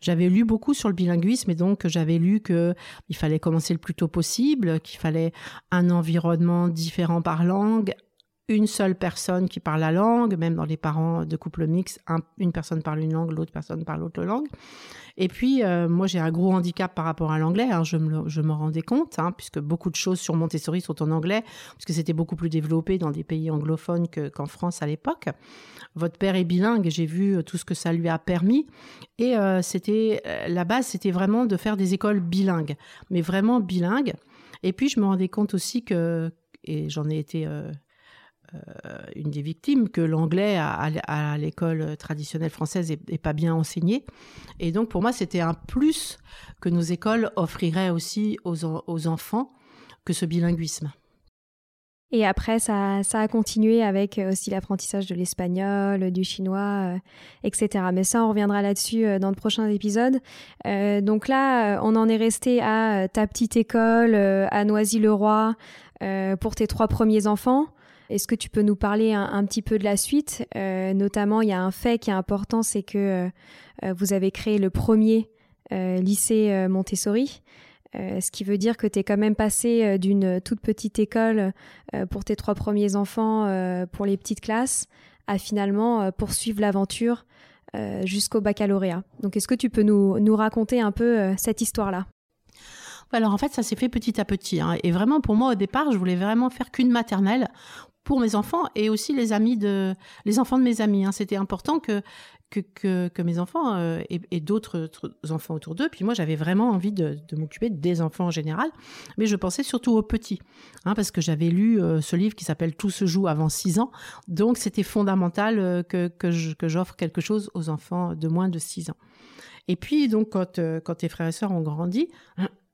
J'avais lu beaucoup sur le bilinguisme et donc j'avais lu que il fallait commencer le plus tôt possible, qu'il fallait un environnement différent par langue, une seule personne qui parle la langue, même dans les parents de couple mixte, une personne parle une langue, l'autre personne parle l'autre langue. Et puis, euh, moi, j'ai un gros handicap par rapport à l'anglais, hein, je, me, rendais compte, hein, puisque beaucoup de choses sur Montessori sont en anglais, puisque c'était beaucoup plus développé dans des pays anglophones qu'en France à l'époque. Votre père est bilingue, j'ai vu euh, tout ce que ça lui a permis. Et euh, c'était la base, c'était vraiment de faire des écoles bilingues, mais vraiment bilingues. Et puis, je me rendais compte aussi que et j'en ai été une des victimes, que l'anglais à, l'école traditionnelle française est, pas bien enseigné. Et donc pour moi, c'était un plus que nos écoles offriraient aussi aux enfants que ce bilinguisme.
Et après, ça, a continué avec euh, aussi l'apprentissage de l'espagnol, du chinois, euh, etc. Mais ça, on reviendra là-dessus euh, dans le prochain épisode. donc là, on en est resté à ta petite école à Noisy-le-Roi pour tes trois premiers enfants. Est-ce que tu peux nous parler un, petit peu de la suite? Notamment, il y a un fait qui est important, c'est que vous avez créé le premier lycée Montessori. Euh, ce qui veut dire que tu es quand même passé euh, d'une toute petite école euh, pour tes trois premiers enfants, pour les petites classes, à finalement poursuivre l'aventure jusqu'au baccalauréat. Donc est-ce que tu peux nous, raconter un peu cette histoire-là?
Alors en fait, ça s'est fait petit à petit. Hein. Et vraiment, pour moi, au départ, je voulais vraiment faire qu'une maternelle pour mes enfants et aussi les amis de les enfants de mes amis. Hein. C'était important que que, que, mes enfants euh, et, d'autres enfants autour d'eux. Puis moi, j'avais vraiment envie de, m'occuper des enfants en général, mais je pensais surtout aux petits, hein, parce que j'avais lu euh, ce livre qui s'appelle Tout se joue avant 6 ans. Donc, c'était fondamental euh, que, que j'offre quelque chose aux enfants de moins de 6 ans. Et puis, donc, quand, quand tes frères et sœurs ont grandi,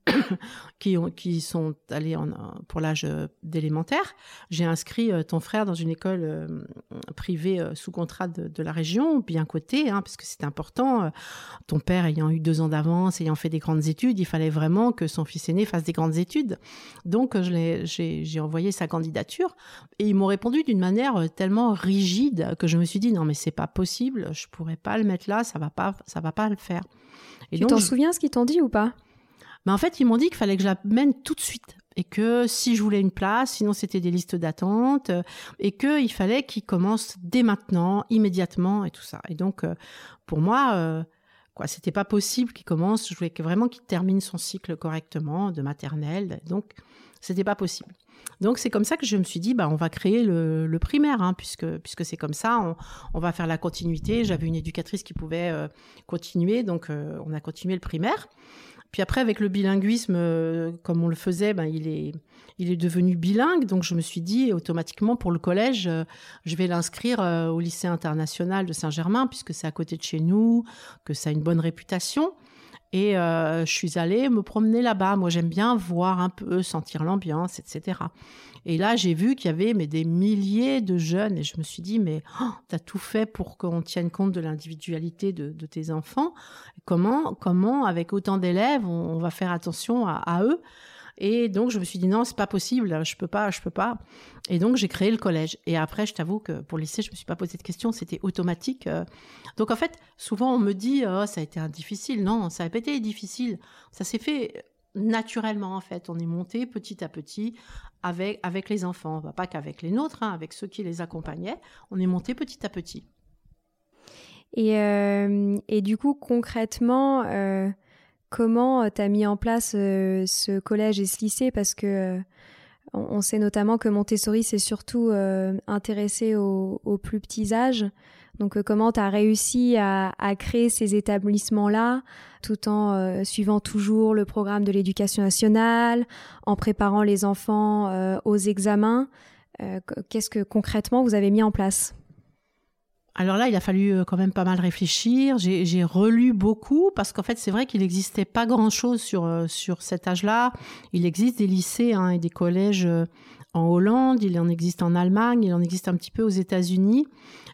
qui, ont, qui sont allés en, pour l'âge euh, d'élémentaire. J'ai inscrit euh, ton frère dans une école euh, privée sous contrat de, la région, bien cotée, hein, parce que c'est important. ton père ayant eu deux ans d'avance, ayant fait des grandes études, il fallait vraiment que son fils aîné fasse des grandes études. Donc j'ai envoyé sa candidature et ils m'ont répondu d'une manière tellement rigide que je me suis dit non mais c'est pas possible, je pourrais pas le mettre là, ça va pas, ça va pas le faire.
Et tu t'en souviens ce qu'ils t'ont dit ou pas?
Mais en fait, ils m'ont dit qu'il fallait que je la mène tout de suite et que si je voulais une place, sinon c'était des listes d'attente euh, et qu'il fallait qu'ils commencent dès maintenant, immédiatement et tout ça. Et donc, euh, pour moi, euh, quoi, c'était pas possible qu'il commence. Je voulais vraiment qu'il termine son cycle correctement de maternelle. Donc, c'était pas possible. Donc c'est comme ça que je me suis dit, bah, on va créer le, primaire, hein, puisque, puisque c'est comme ça, on, on, va faire la continuité. J'avais une éducatrice qui pouvait continuer, donc on a continué le primaire. Puis après, avec le bilinguisme, euh, comme on le faisait, ben, il, est, devenu bilingue. Donc je me suis dit, automatiquement, pour le collège, euh, je vais l'inscrire euh, au lycée international de Saint-Germain, puisque c'est à côté de chez nous, que ça a une bonne réputation. Et je suis allée me promener là-bas. Moi, j'aime bien voir un peu, sentir l'ambiance, etc. Et là, j'ai vu qu'il y avait mais, des milliers de jeunes et je me suis dit, mais oh, tu as tout fait pour qu'on tienne compte de l'individualité de, tes enfants. Comment, comment avec autant d'élèves, on, va faire attention à, eux? Et donc je me suis dit non, c'est pas possible, je peux pas, je peux pas. Et donc j'ai créé le collège. Et après, je t'avoue que pour le lycée, je me suis pas posé de questions, c'était automatique. Euh. Donc en fait, souvent on me dit oh ça a été difficile. Non, ça n'a pas été difficile. Ça s'est fait naturellement en fait. On est monté petit à petit avec, avec les enfants, pas qu'avec les nôtres, hein, avec ceux qui les accompagnaient. On est monté petit à petit.
Et, euh, et du coup, concrètement, euh, comment tu as mis en place euh, ce collège et ce lycée? Parce que on, sait notamment que Montessori s'est surtout intéressé aux, plus petits âges. Donc euh, comment tu as réussi à, créer ces établissements-là tout en euh, suivant toujours le programme de l'éducation nationale, en préparant les enfants euh, aux examens Qu'est-ce que concrètement vous avez mis en place?
Alors là, il a fallu quand même pas mal réfléchir. J'ai relu beaucoup parce qu'en fait, c'est vrai qu'il n'existait pas grand-chose sur, cet âge-là. Il existe des lycées hein, et des collèges en Hollande, il en existe en Allemagne, il en existe un petit peu aux États-Unis.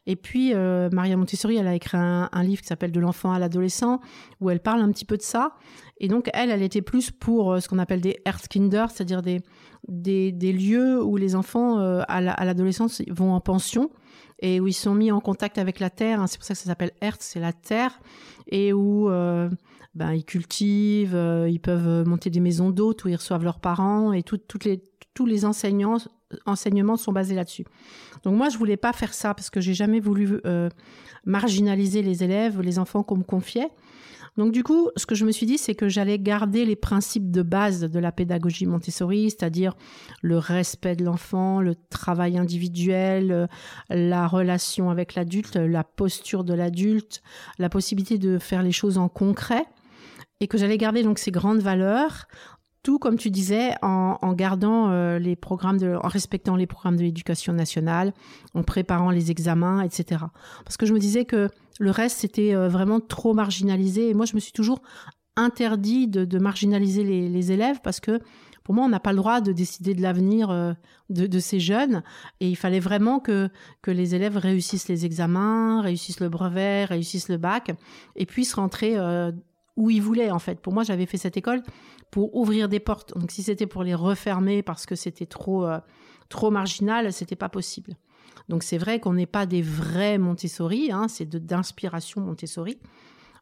Et puis, euh, Maria Montessori, elle a écrit un, livre qui s'appelle De l'enfant à l'adolescent, où elle parle un petit peu de ça. Et donc, elle, elle était plus pour euh, ce qu'on appelle des Erzkinder, c'est-à-dire des, des, lieux où les enfants euh, à l'adolescence vont en pension et où ils sont mis en contact avec la terre. Hein. c'est pour ça que ça s'appelle Erz, c'est la terre. Et où ben, ils cultivent, ils peuvent monter des maisons d'hôtes où ils reçoivent leurs parents et toutes les, tous les enseignants enseignements sont basés là-dessus. Donc moi, je voulais pas faire ça parce que j'ai jamais voulu euh, marginaliser les élèves, les enfants qu'on me confiait. Donc du coup, ce que je me suis dit, c'est que j'allais garder les principes de base de la pédagogie Montessori, c'est-à-dire le respect de l'enfant, le travail individuel, la relation avec l'adulte, la posture de l'adulte, la possibilité de faire les choses en concret, et que j'allais garder donc ces grandes valeurs tout comme tu disais, en, gardant euh, les programmes de, en respectant les programmes de l'éducation nationale, en préparant les examens, etc. Parce que je me disais que le reste c'était euh, vraiment trop marginalisé. Et moi, je me suis toujours interdit de, marginaliser les, élèves parce que pour moi, on n'a pas le droit de décider de l'avenir euh, de, ces jeunes. Et il fallait vraiment que, que les élèves réussissent les examens, réussissent le brevet, réussissent le bac, et puissent rentrer où ils voulaient, en fait. Pour moi, j'avais fait cette école pour ouvrir des portes. Donc si c'était pour les refermer parce que c'était trop euh, trop marginal, c'était pas possible. Donc c'est vrai qu'on n'est pas des vrais Montessori, hein, c'est d'inspiration Montessori,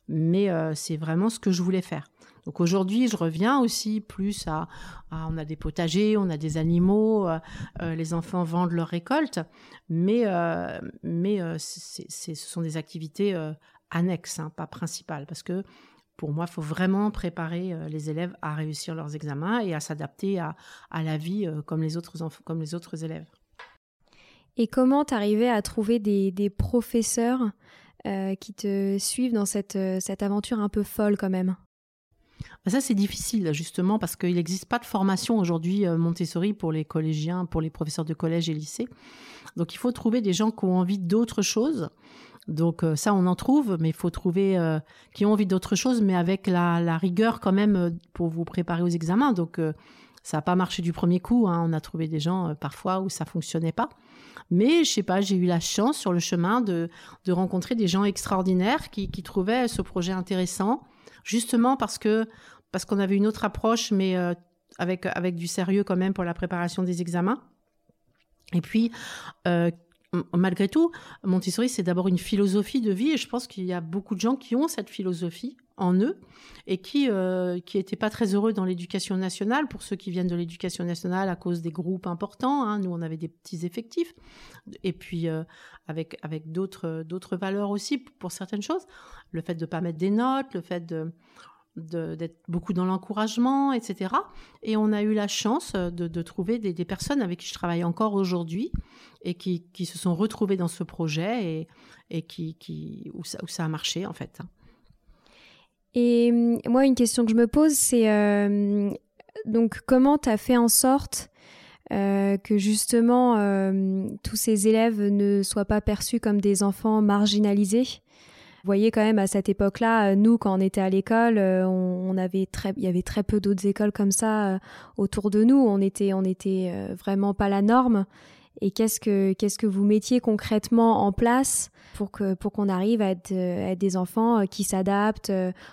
mais euh, c'est vraiment ce que je voulais faire. Donc aujourd'hui, je reviens aussi plus à, on a des potagers, on a des animaux, euh, les enfants vendent leurs récoltes, mais mais ce sont des activités annexes, hein, pas principales, parce que pour moi, il faut vraiment préparer euh, les élèves à réussir leurs examens et à s'adapter à, la vie euh, comme les autres comme les autres élèves.
Et comment t'arrivais à trouver des, professeurs euh, qui te suivent dans cette, cette aventure un peu folle quand même?
Bah, ça, c'est difficile, justement, parce qu'il n'existe pas de formation aujourd'hui Montessori pour les collégiens, pour les professeurs de collège et lycée. Donc, il faut trouver des gens qui ont envie d'autre chose donc euh, ça, on en trouve, mais il faut trouver euh, qui ont envie d'autre chose, mais avec la, rigueur quand même euh, pour vous préparer aux examens. Donc ça n'a pas marché du premier coup. Hein. On a trouvé des gens parfois où ça fonctionnait pas. Mais je sais pas, j'ai eu la chance sur le chemin de, rencontrer des gens extraordinaires qui, trouvaient ce projet intéressant, justement parce que parce qu'on avait une autre approche, mais avec avec du sérieux quand même pour la préparation des examens. Et puis, malgré tout, Montessori, c'est d'abord une philosophie de vie et je pense qu'il y a beaucoup de gens qui ont cette philosophie en eux et qui euh, qui n'étaient pas très heureux dans l'éducation nationale pour ceux qui viennent de l'éducation nationale à cause des groupes importants hein. nous on avait des petits effectifs et puis euh, avec avec d'autres d'autres valeurs aussi pour certaines choses le fait de pas mettre des notes le fait de d'être beaucoup dans l'encouragement, etc. Et on a eu la chance de, trouver des, personnes avec qui je travaille encore aujourd'hui et qui, se sont retrouvées dans ce projet et, et qui, qui où, ça, où, ça, a marché en fait.
Et hum, moi, une question que je me pose, c'est euh, donc comment tu as fait en sorte euh, que justement euh, tous ces élèves ne soient pas perçus comme des enfants marginalisés? Vous voyez quand même à cette époque-là, euh, nous quand on était à l'école, euh, on, avait très, il y avait très peu d'autres écoles comme ça euh, autour de nous. On était, on était vraiment pas la norme. Et qu'est-ce que qu'est-ce que vous mettiez concrètement en place pour que pour qu'on arrive à être, des enfants qui s'adaptent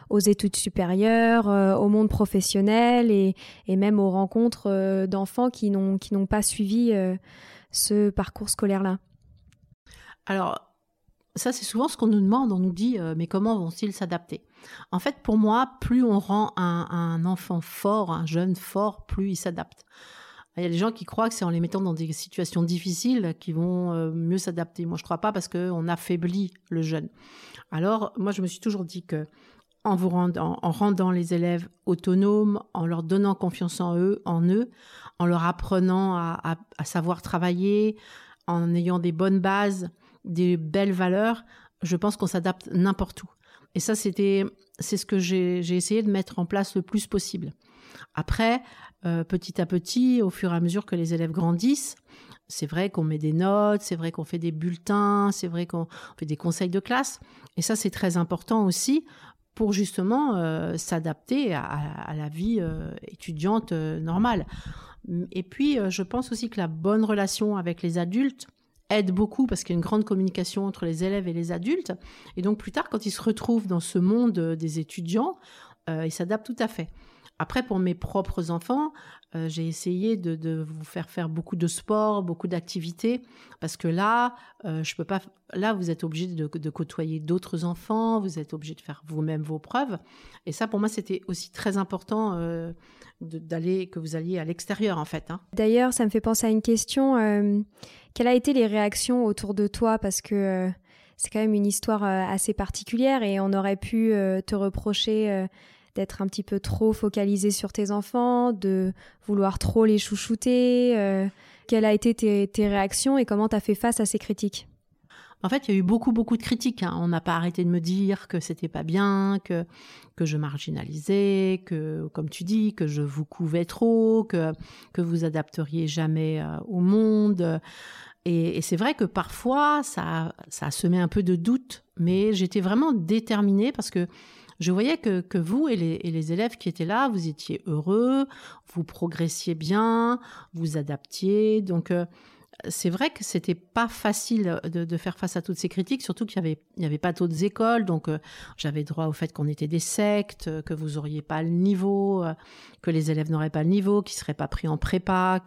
aux études supérieures, au monde professionnel et, et même aux rencontres d'enfants qui n'ont qui n'ont pas suivi ce parcours scolaire là.
Alors ça, c'est souvent ce qu'on nous demande. On nous dit, euh, mais comment vont-ils s'adapter? En fait, pour moi, plus on rend un, enfant fort, un jeune fort, plus il s'adapte. Il y a des gens qui croient que c'est en les mettant dans des situations difficiles qu'ils vont euh, mieux s'adapter. Moi, je ne crois pas parce qu'on affaiblit le jeune. Alors, moi, je me suis toujours dit que en vous rendant, en rendant les élèves autonomes, en leur donnant confiance en eux, en eux, en leur apprenant à savoir travailler, en ayant des bonnes bases, des belles valeurs, je pense qu'on s'adapte n'importe où. Et ça, c'était, c'est ce que j'ai essayé de mettre en place le plus possible. Après, euh, petit à petit, au fur et à mesure que les élèves grandissent, c'est vrai qu'on met des notes, c'est vrai qu'on fait des bulletins, c'est vrai qu'on fait des conseils de classe. Et ça, c'est très important aussi pour justement euh, s'adapter à, la vie euh, étudiante normale. Et puis, je pense aussi que la bonne relation avec les adultes, aide beaucoup parce qu'il y a une grande communication entre les élèves et les adultes. Et donc plus tard, quand ils se retrouvent dans ce monde des étudiants, euh, ils s'adaptent tout à fait. Après, pour mes propres enfants, euh, j'ai essayé de, vous faire faire beaucoup de sport, beaucoup d'activités, parce que là, euh, je peux pas. Là, vous êtes obligé de, côtoyer d'autres enfants, vous êtes obligé de faire vous-même vos preuves, et ça, pour moi, c'était aussi très important euh, d'aller que vous alliez à l'extérieur, en fait. Hein.
D'ailleurs, ça me fait penser à une question. quelles ont été les réactions autour de toi, parce que c'est quand même une histoire assez particulière, et on aurait pu te reprocher d'être un petit peu trop focalisé sur tes enfants, de vouloir trop les chouchouter euh, Quelles a été tes, réactions et comment tu as fait face à ces critiques?
En fait, il y a eu beaucoup, beaucoup de critiques. Hein. On n'a pas arrêté de me dire que c'était pas bien, que, que je marginalisais, que, comme tu dis, que je vous couvais trop, que, que vous adapteriez jamais euh, au monde. Et, c'est vrai que parfois, ça, ça semé un peu de doute, mais j'étais vraiment déterminée parce que je voyais que, vous et les, élèves qui étaient là, vous étiez heureux, vous progressiez bien, vous adaptiez. Donc, euh, c'est vrai que c'était pas facile de, faire face à toutes ces critiques, surtout qu'il y avait, pas d'autres écoles, donc euh, j'avais droit au fait qu'on était des sectes, que vous auriez pas le niveau, euh, que les élèves n'auraient pas le niveau, qu'ils seraient pas pris en prépa,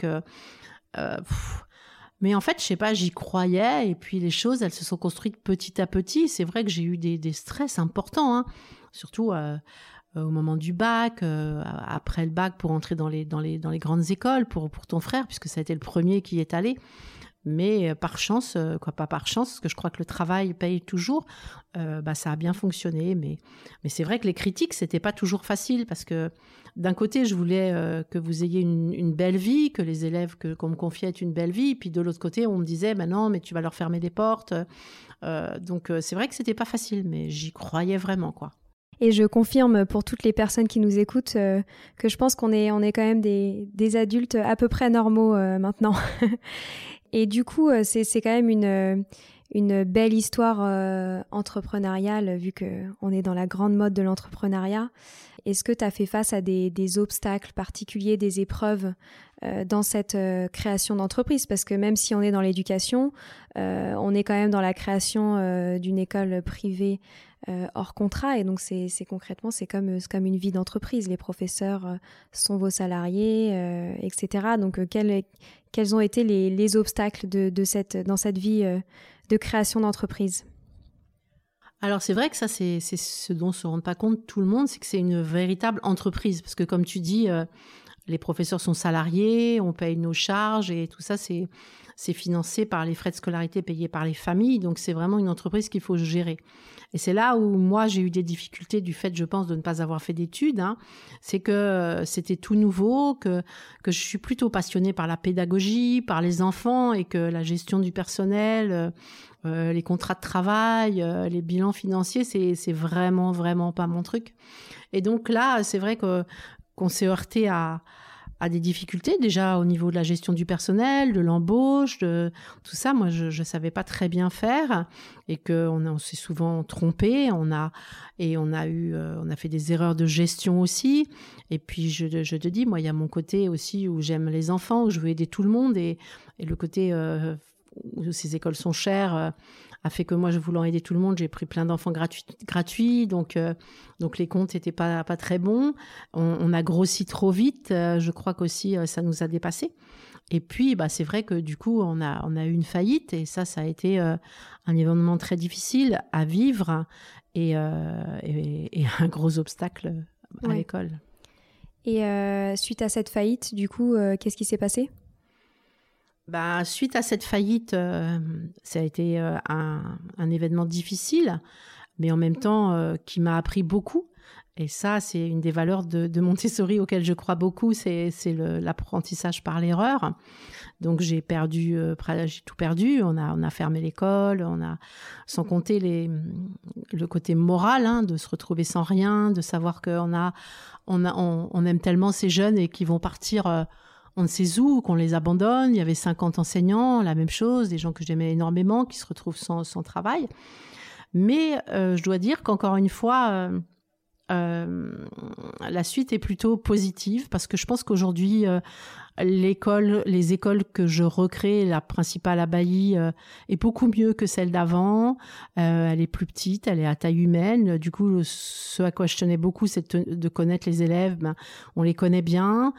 mais en fait, je sais pas, j'y croyais et puis les choses, elles se sont construites petit à petit. C'est vrai que j'ai eu des, stress importants, hein. Surtout au moment du bac, après le bac pour entrer dans les, grandes écoles pour, ton frère, puisque ça a été le premier qui est allé. Mais euh, par chance, euh, quoi pas par chance, parce que je crois que le travail paye toujours, euh, bah, ça a bien fonctionné. Mais, c'est vrai que les critiques, c'était pas toujours facile, parce que d'un côté, je voulais que vous ayez une, belle vie, que les élèves que, qu'on me confiait aient une belle vie, puis de l'autre côté, on me disait, bah non, mais tu vas leur fermer des portes. donc c'est vrai que c'était pas facile, mais j'y croyais vraiment, quoi.
Et je confirme pour toutes les personnes qui nous écoutent que je pense qu'on est, on est quand même des, des adultes à peu près normaux maintenant. Et du coup, euh, c'est quand même une, euh, une belle histoire euh, entrepreneuriale, vu qu'on est dans la grande mode de l'entrepreneuriat. Est-ce que tu as fait face à des, obstacles particuliers, des épreuves dans cette création d'entreprise? Parce que même si on est dans l'éducation, on est quand même dans la création d'une école privée hors contrat. Et donc, c'est concrètement, c'est comme, comme une vie d'entreprise. Les professeurs sont vos salariés, etc. Donc, quel, quels ont été les, obstacles de, cette, dans cette vie euh, de création d'entreprise?
Alors c'est vrai que ça, c'est ce dont se rend pas compte tout le monde, c'est que c'est une véritable entreprise. Parce que comme tu dis, euh, les professeurs sont salariés, on paye nos charges et tout ça, c'est financé par les frais de scolarité payés par les familles. Donc c'est vraiment une entreprise qu'il faut gérer. Et c'est là où moi j'ai eu des difficultés du fait, je pense, de ne pas avoir fait d'études. Hein. C'est que euh, c'était tout nouveau, que, que je suis plutôt passionnée par la pédagogie, par les enfants et que la gestion du personnel, euh, euh, les contrats de travail, les bilans financiers, c'est, c'est vraiment, vraiment pas mon truc. Et donc là, c'est vrai que qu'on s'est heurté à, à des difficultés déjà au niveau de la gestion du personnel, de l'embauche, de tout ça. Moi, je ne savais pas très bien faire et qu'on on, s'est souvent trompé. On a et on a eu, euh, on a fait des erreurs de gestion aussi. Et puis je, te dis, moi, il y a mon côté aussi où j'aime les enfants, où je veux aider tout le monde et, et le côté euh, où ces écoles sont chères. A fait que moi, je voulant aider tout le monde, j'ai pris plein d'enfants gratuits, gratuits, donc euh, donc les comptes n'étaient pas pas très bons. On, a grossi trop vite, euh, je crois qu'aussi euh, ça nous a dépassé. Et puis, bah, c'est vrai que du coup, on a on a eu une faillite et ça, ça a été un événement très difficile à vivre et, et, un gros obstacle à l'école.
Et suite à cette faillite, du coup, qu'est-ce qui s'est passé?
Bah, suite à cette faillite, euh, ça a été euh, un, événement difficile, mais en même temps euh, qui m'a appris beaucoup. Et ça, c'est une des valeurs de, Montessori auxquelles je crois beaucoup, c'est l'apprentissage par l'erreur. Donc j'ai perdu, j'ai tout perdu. On a, on a fermé l'école, on a, sans compter le côté moral, hein, de se retrouver sans rien, de savoir qu'on a, on a, on, aime tellement ces jeunes et qui vont partir on ne sait où, qu'on les abandonne. Il y avait 50 enseignants, la même chose, des gens que j'aimais énormément qui se retrouvent sans, travail. Mais euh, je dois dire qu'encore une fois, euh, euh, la suite est plutôt positive parce que je pense qu'aujourd'hui, l'école, les écoles que je recrée, la principale à Bailly, est beaucoup mieux que celle d'avant. elle est plus petite, elle est à taille humaine. Du coup, ce à quoi je tenais beaucoup, c'est de connaître les élèves. Ben, on les connaît bien.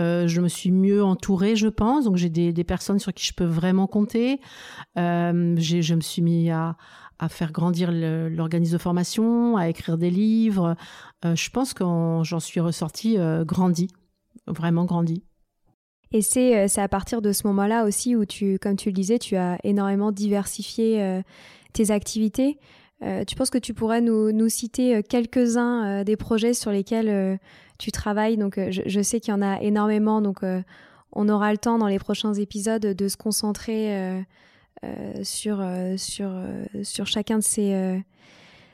Euh, je me suis mieux entourée, je pense. Donc j'ai des, personnes sur qui je peux vraiment compter. Euh, je me suis mis à, faire grandir l'organisme de formation, à écrire des livres. Euh, je pense que j'en suis ressortie grandie, vraiment grandie.
Et c'est à partir de ce moment-là aussi où tu, comme tu le disais, tu as énormément diversifié tes activités. tu penses que tu pourrais nous, nous citer quelques-uns des projets sur lesquels tu travailles? Donc, euh, je, sais qu'il y en a énormément. Donc, euh, on aura le temps dans les prochains épisodes de se concentrer sur, sur, sur chacun de ces,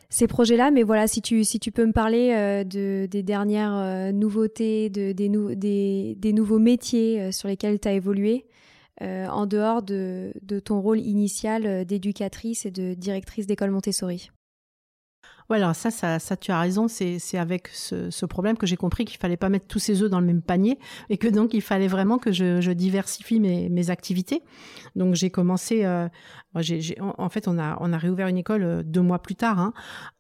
ces projets-là. Mais voilà, si tu, si tu peux me parler de, des dernières nouveautés, de, des, nouveaux métiers sur lesquels tu as évolué, en dehors de, de, ton rôle initial d'éducatrice et de directrice d'école Montessori.
Ouais, alors ça, ça, ça tu as raison, c'est avec ce, ce, problème que j'ai compris qu'il fallait pas mettre tous ses œufs dans le même panier et que donc il fallait vraiment que je, je diversifie mes, mes, activités. Donc j'ai commencé, euh, en, fait, on a, on a réouvert une école euh, deux mois plus tard, hein,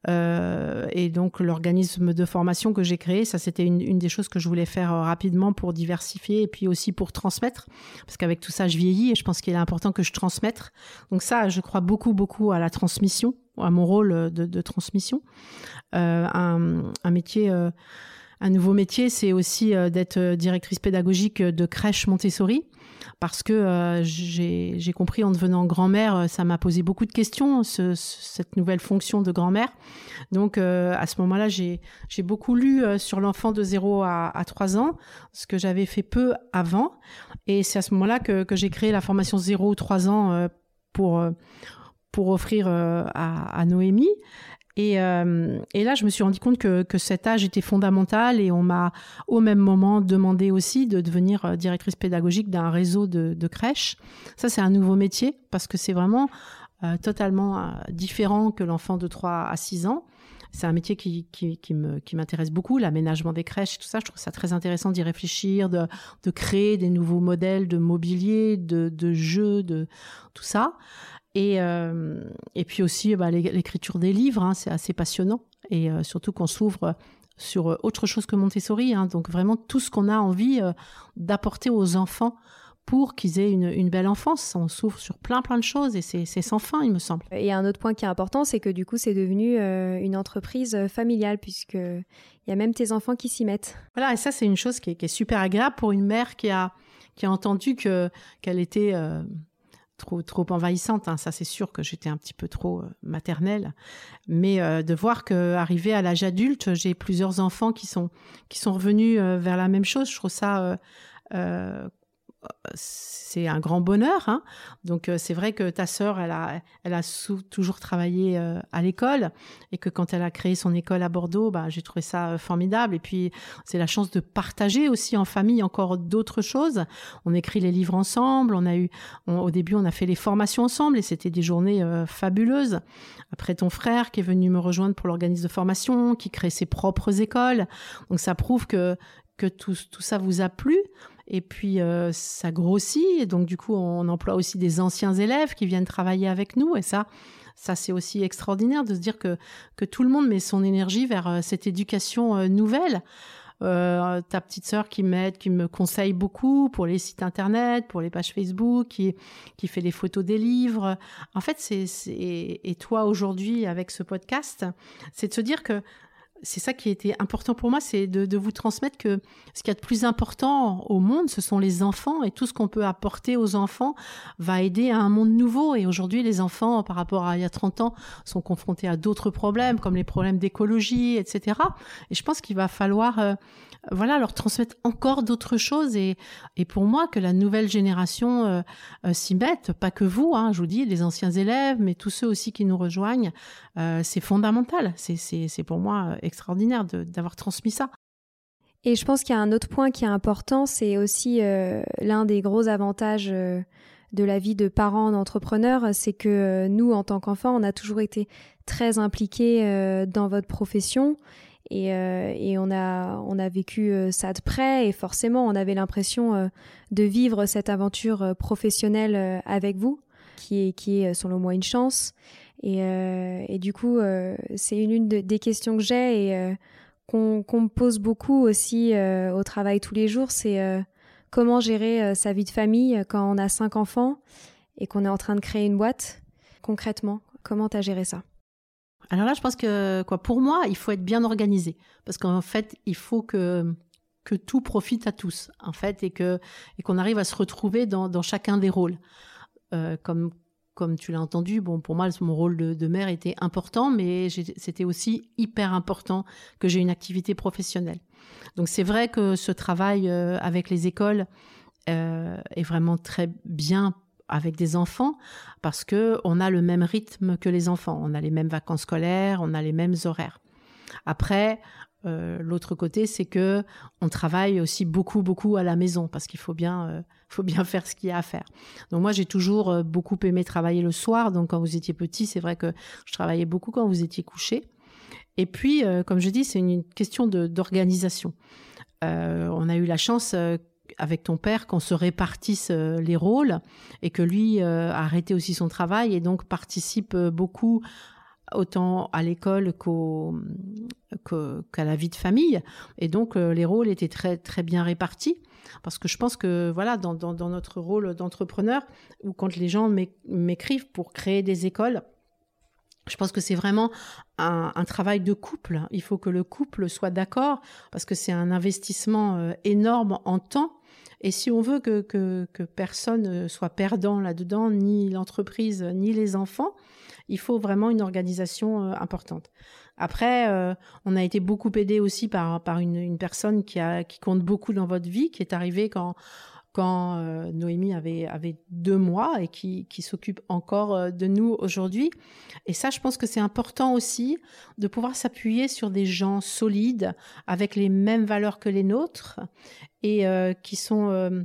euh, et donc l'organisme de formation que j'ai créé, ça c'était une, une, des choses que je voulais faire euh, rapidement pour diversifier et puis aussi pour transmettre, parce qu'avec tout ça, je vieillis et je pense qu'il est important que je transmette. Donc ça, je crois beaucoup, beaucoup à la transmission à mon rôle de, de transmission. Euh, un, métier, euh, un nouveau métier, c'est aussi euh, d'être directrice pédagogique de crèche Montessori. Parce que j'ai compris en devenant grand-mère, ça m'a posé beaucoup de questions, ce, cette nouvelle fonction de grand-mère. Donc à ce moment-là, j'ai beaucoup lu sur l'enfant de 0 à, à 3 ans, ce que j'avais fait peu avant. Et c'est à ce moment-là que, que j'ai créé la formation 0 ou 3 ans pour pour offrir euh, à, Noémie. Et, euh, et, là, je me suis rendu compte que, cet âge était fondamental et on m'a au même moment demandé aussi de devenir euh, directrice pédagogique d'un réseau de, de, crèches. Ça, c'est un nouveau métier parce que c'est vraiment totalement différent que l'enfant de 3 à 6 ans. C'est un métier qui, qui, qui m'intéresse beaucoup, l'aménagement des crèches, tout ça. Je trouve ça très intéressant d'y réfléchir, de, de, créer des nouveaux modèles de mobilier, de, de jeux, de tout ça. Et, euh, et puis aussi bah, l'écriture des livres, hein, c'est assez passionnant. Et euh, surtout qu'on s'ouvre sur autre chose que Montessori. Hein, donc vraiment tout ce qu'on a envie euh, d'apporter aux enfants pour qu'ils aient une, une, belle enfance. On s'ouvre sur plein plein de choses et c'est sans fin, il me semble.
Et un autre point qui est important, c'est que du coup, c'est devenu une entreprise familiale puisque il y a même tes enfants qui s'y mettent.
Voilà, et ça c'est une chose qui est, qui est, super agréable pour une mère qui a qui a entendu que qu'elle était trop trop envahissante. Hein. Ça, c'est sûr que j'étais un petit peu trop euh, maternelle, mais euh, de voir que arrivé à l'âge adulte, j'ai plusieurs enfants qui sont qui sont revenus euh, vers la même chose. Je trouve ça c'est un grand bonheur. Hein. Donc euh, c'est vrai que ta sœur, elle a, elle a toujours travaillé euh, à l'école et que quand elle a créé son école à Bordeaux, bah, j'ai trouvé ça euh, formidable. Et puis c'est la chance de partager aussi en famille encore d'autres choses. On écrit les livres ensemble. On a eu, au début, on a fait les formations ensemble et c'était des journées fabuleuses. Après ton frère qui est venu me rejoindre pour l'organisme de formation, qui crée ses propres écoles. Donc ça prouve que que tout, tout ça vous a plu. Et puis euh, ça grossit, et donc du coup on emploie aussi des anciens élèves qui viennent travailler avec nous, et ça, ça c'est aussi extraordinaire de se dire que que tout le monde met son énergie vers euh, cette éducation euh, nouvelle. Ta petite sœur qui m'aide, qui me conseille beaucoup pour les sites internet, pour les pages Facebook, qui, qui fait les photos des livres. En fait, c'est, et toi aujourd'hui avec ce podcast, c'est de se dire que c'est ça qui était important pour moi, c'est de, vous transmettre que ce qu'il y a de plus important au monde, ce sont les enfants et tout ce qu'on peut apporter aux enfants va aider à un monde nouveau. Et aujourd'hui, les enfants, par rapport à il y a 30 ans, sont confrontés à d'autres problèmes comme les problèmes d'écologie, etc. Et je pense qu'il va falloir euh, voilà, leur transmettre encore d'autres choses. Et, et pour moi, que la nouvelle génération euh, euh, s'y mette, pas que vous, hein, je vous dis, les anciens élèves, mais tous ceux aussi qui nous rejoignent, euh, c'est fondamental. C'est pour moi extraordinaire d'avoir transmis ça.
Et je pense qu'il y a un autre point qui est important, c'est aussi l'un des gros avantages de la vie de parents d'entrepreneurs, c'est que nous, en tant qu'enfants, on a toujours été très impliqués dans votre profession et, euh, et, on, a, on a vécu euh, ça de près et forcément on avait l'impression euh, de vivre cette aventure professionnelle avec vous, qui est, qui est selon moi une chance. Et, et du coup, c'est une, une des questions que j'ai et qu'on me pose beaucoup aussi au travail tous les jours, c'est comment gérer sa vie de famille quand on a cinq enfants et qu'on est en train de créer une boîte. Concrètement, comment tu as géré ça?
Alors là, je pense que quoi, pour moi, il faut être bien organisé parce qu'en fait, il faut que que tout profite à tous, en fait, et que et qu'on arrive à se retrouver dans, dans chacun des rôles. Euh, comme comme tu l'as entendu, bon, pour moi, mon rôle de, de mère était important, mais c'était aussi hyper important que j'ai une activité professionnelle. Donc c'est vrai que ce travail euh, avec les écoles euh, est vraiment très bien avec des enfants parce que on a le même rythme que les enfants, on a les mêmes vacances scolaires, on a les mêmes horaires. Après, euh, l'autre côté, c'est que on travaille aussi beaucoup, beaucoup à la maison parce qu'il faut bien, euh, faut bien faire ce qu'il y a à faire. Donc moi, j'ai toujours euh, beaucoup aimé travailler le soir. Donc quand vous étiez petit, c'est vrai que je travaillais beaucoup quand vous étiez couché. Et puis, comme je dis, c'est une question d'organisation. on a eu la chance avec ton père qu'on se répartisse les rôles et que lui a arrêté aussi son travail et donc participe beaucoup autant à l'école qu'à la vie de famille. Et donc, euh, les rôles étaient très, très bien répartis. Parce que je pense que, voilà, dans, notre rôle d'entrepreneur, ou quand les gens m'écrivent pour créer des écoles, je pense que c'est vraiment un, travail de couple. Il faut que le couple soit d'accord parce que c'est un investissement euh, énorme en temps. Et si on veut que, que, que personne soit perdant là-dedans, ni l'entreprise, ni les enfants, il faut vraiment une organisation euh, importante. Après, euh, on a été beaucoup aidé aussi par, par une, personne qui, a, qui compte beaucoup dans votre vie, qui est arrivée quand, quand euh, Noémie avait, deux mois et qui, s'occupe encore de nous aujourd'hui. Et ça, je pense que c'est important aussi de pouvoir s'appuyer sur des gens solides, avec les mêmes valeurs que les nôtres, et qui, sont,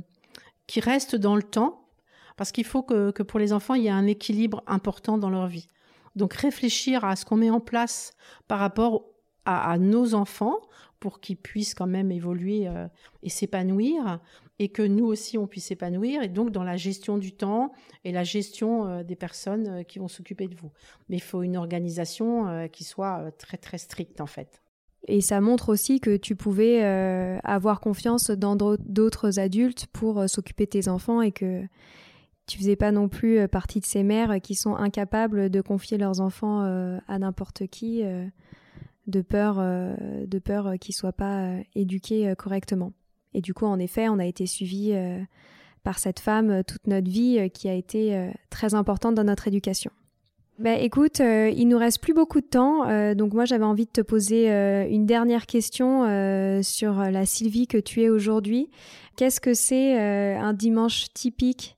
qui restent dans le temps, parce qu'il faut que, pour les enfants, il y ait un équilibre important dans leur vie. Donc réfléchir à ce qu'on met en place par rapport à, nos enfants pour qu'ils puissent quand même évoluer euh, et s'épanouir et que nous aussi on puisse s'épanouir et donc dans la gestion du temps et la gestion euh, des personnes euh, qui vont s'occuper de vous. Mais il faut une organisation qui soit très très stricte en fait.
Et ça montre aussi que tu pouvais avoir confiance dans d'autres adultes pour s'occuper de tes enfants et que tu faisais pas non plus euh, partie de ces mères qui sont incapables de confier leurs enfants euh, à n'importe qui euh, de peur de peur qu'ils soient pas éduqués correctement. Et du coup, en effet, on a été suivis par cette femme toute notre vie qui a été très importante dans notre éducation. Ben, écoute, il nous reste plus beaucoup de temps, donc moi j'avais envie de te poser une dernière question sur la Sylvie que tu es aujourd'hui. Qu'est-ce que c'est un dimanche typique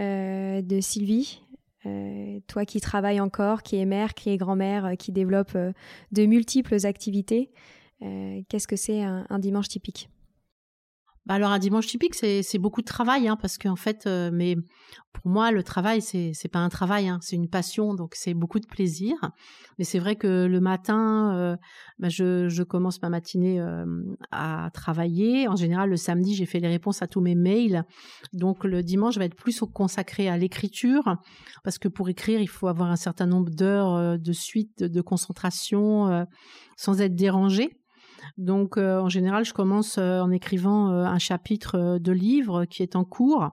euh, de Sylvie. Euh, toi qui travailles encore, qui est mère, qui est grand-mère, euh, qui développe de multiples activités, qu'est-ce que c'est un, dimanche typique?
Bah alors un dimanche typique, c'est beaucoup de travail, hein, parce qu'en fait, euh, mais pour moi, le travail, c'est c'est pas un travail, hein, c'est une passion, donc c'est beaucoup de plaisir. Mais c'est vrai que le matin, euh, bah je, je commence ma matinée euh, à travailler. En général, le samedi, j'ai fait les réponses à tous mes mails, donc le dimanche, je vais être plus consacré à l'écriture, parce que pour écrire, il faut avoir un certain nombre d'heures de suite, de concentration, sans être dérangé. Donc euh, en général, je commence euh, en écrivant euh, un chapitre de livre qui est en cours.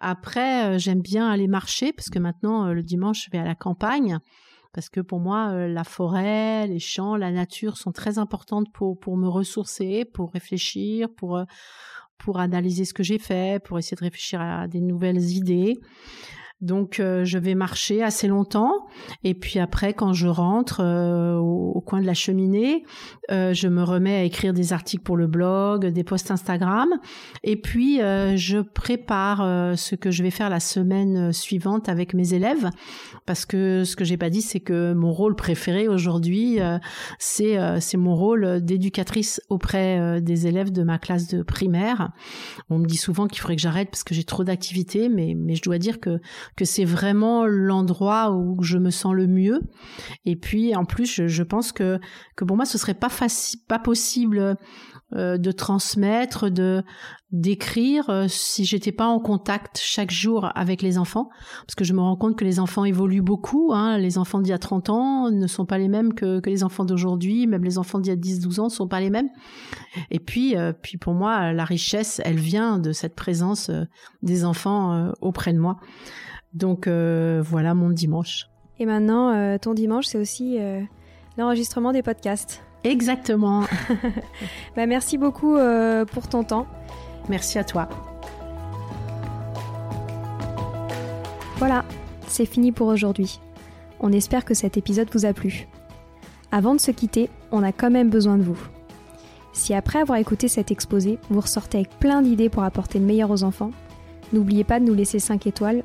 Après, j'aime bien aller marcher parce que maintenant, le dimanche, je vais à la campagne parce que pour moi, la forêt, les champs, la nature sont très importantes pour, me ressourcer, pour réfléchir, pour, pour analyser ce que j'ai fait, pour essayer de réfléchir à des nouvelles idées. Donc euh, je vais marcher assez longtemps. Et puis après quand je rentre euh, au, coin de la cheminée, euh, je me remets à écrire des articles pour le blog, des posts Instagram. Et puis je prépare ce que je vais faire la semaine suivante avec mes élèves. Parce que ce que j'ai pas dit c'est que mon rôle préféré aujourd'hui c'est c'est mon rôle d'éducatrice auprès des élèves de ma classe de primaire. On me dit souvent qu'il faudrait que j'arrête parce que j'ai trop d'activités mais mais je dois dire que que c'est vraiment l'endroit où je me sens le mieux. Et puis en plus, je, pense que que pour moi, ce serait pas facile, pas possible euh, de transmettre, de d'écrire euh, si j'étais pas en contact chaque jour avec les enfants parce que je me rends compte que les enfants évoluent beaucoup hein. les enfants d'il y a 30 ans ne sont pas les mêmes que, que les enfants d'aujourd'hui même les enfants d'il y a 10 12 ans ne sont pas les mêmes et puis euh, puis pour moi la richesse elle vient de cette présence des enfants auprès de moi donc euh, voilà mon dimanche.
Et maintenant, euh, ton dimanche, c'est aussi euh, l'enregistrement des podcasts.
Exactement.
bah, merci beaucoup pour ton temps.
Merci à toi.
Voilà, c'est fini pour aujourd'hui. On espère que cet épisode vous a plu. Avant de se quitter, on a quand même besoin de vous. Si après avoir écouté cet exposé, vous ressortez avec plein d'idées pour apporter le meilleur aux enfants, n'oubliez pas de nous laisser 5 étoiles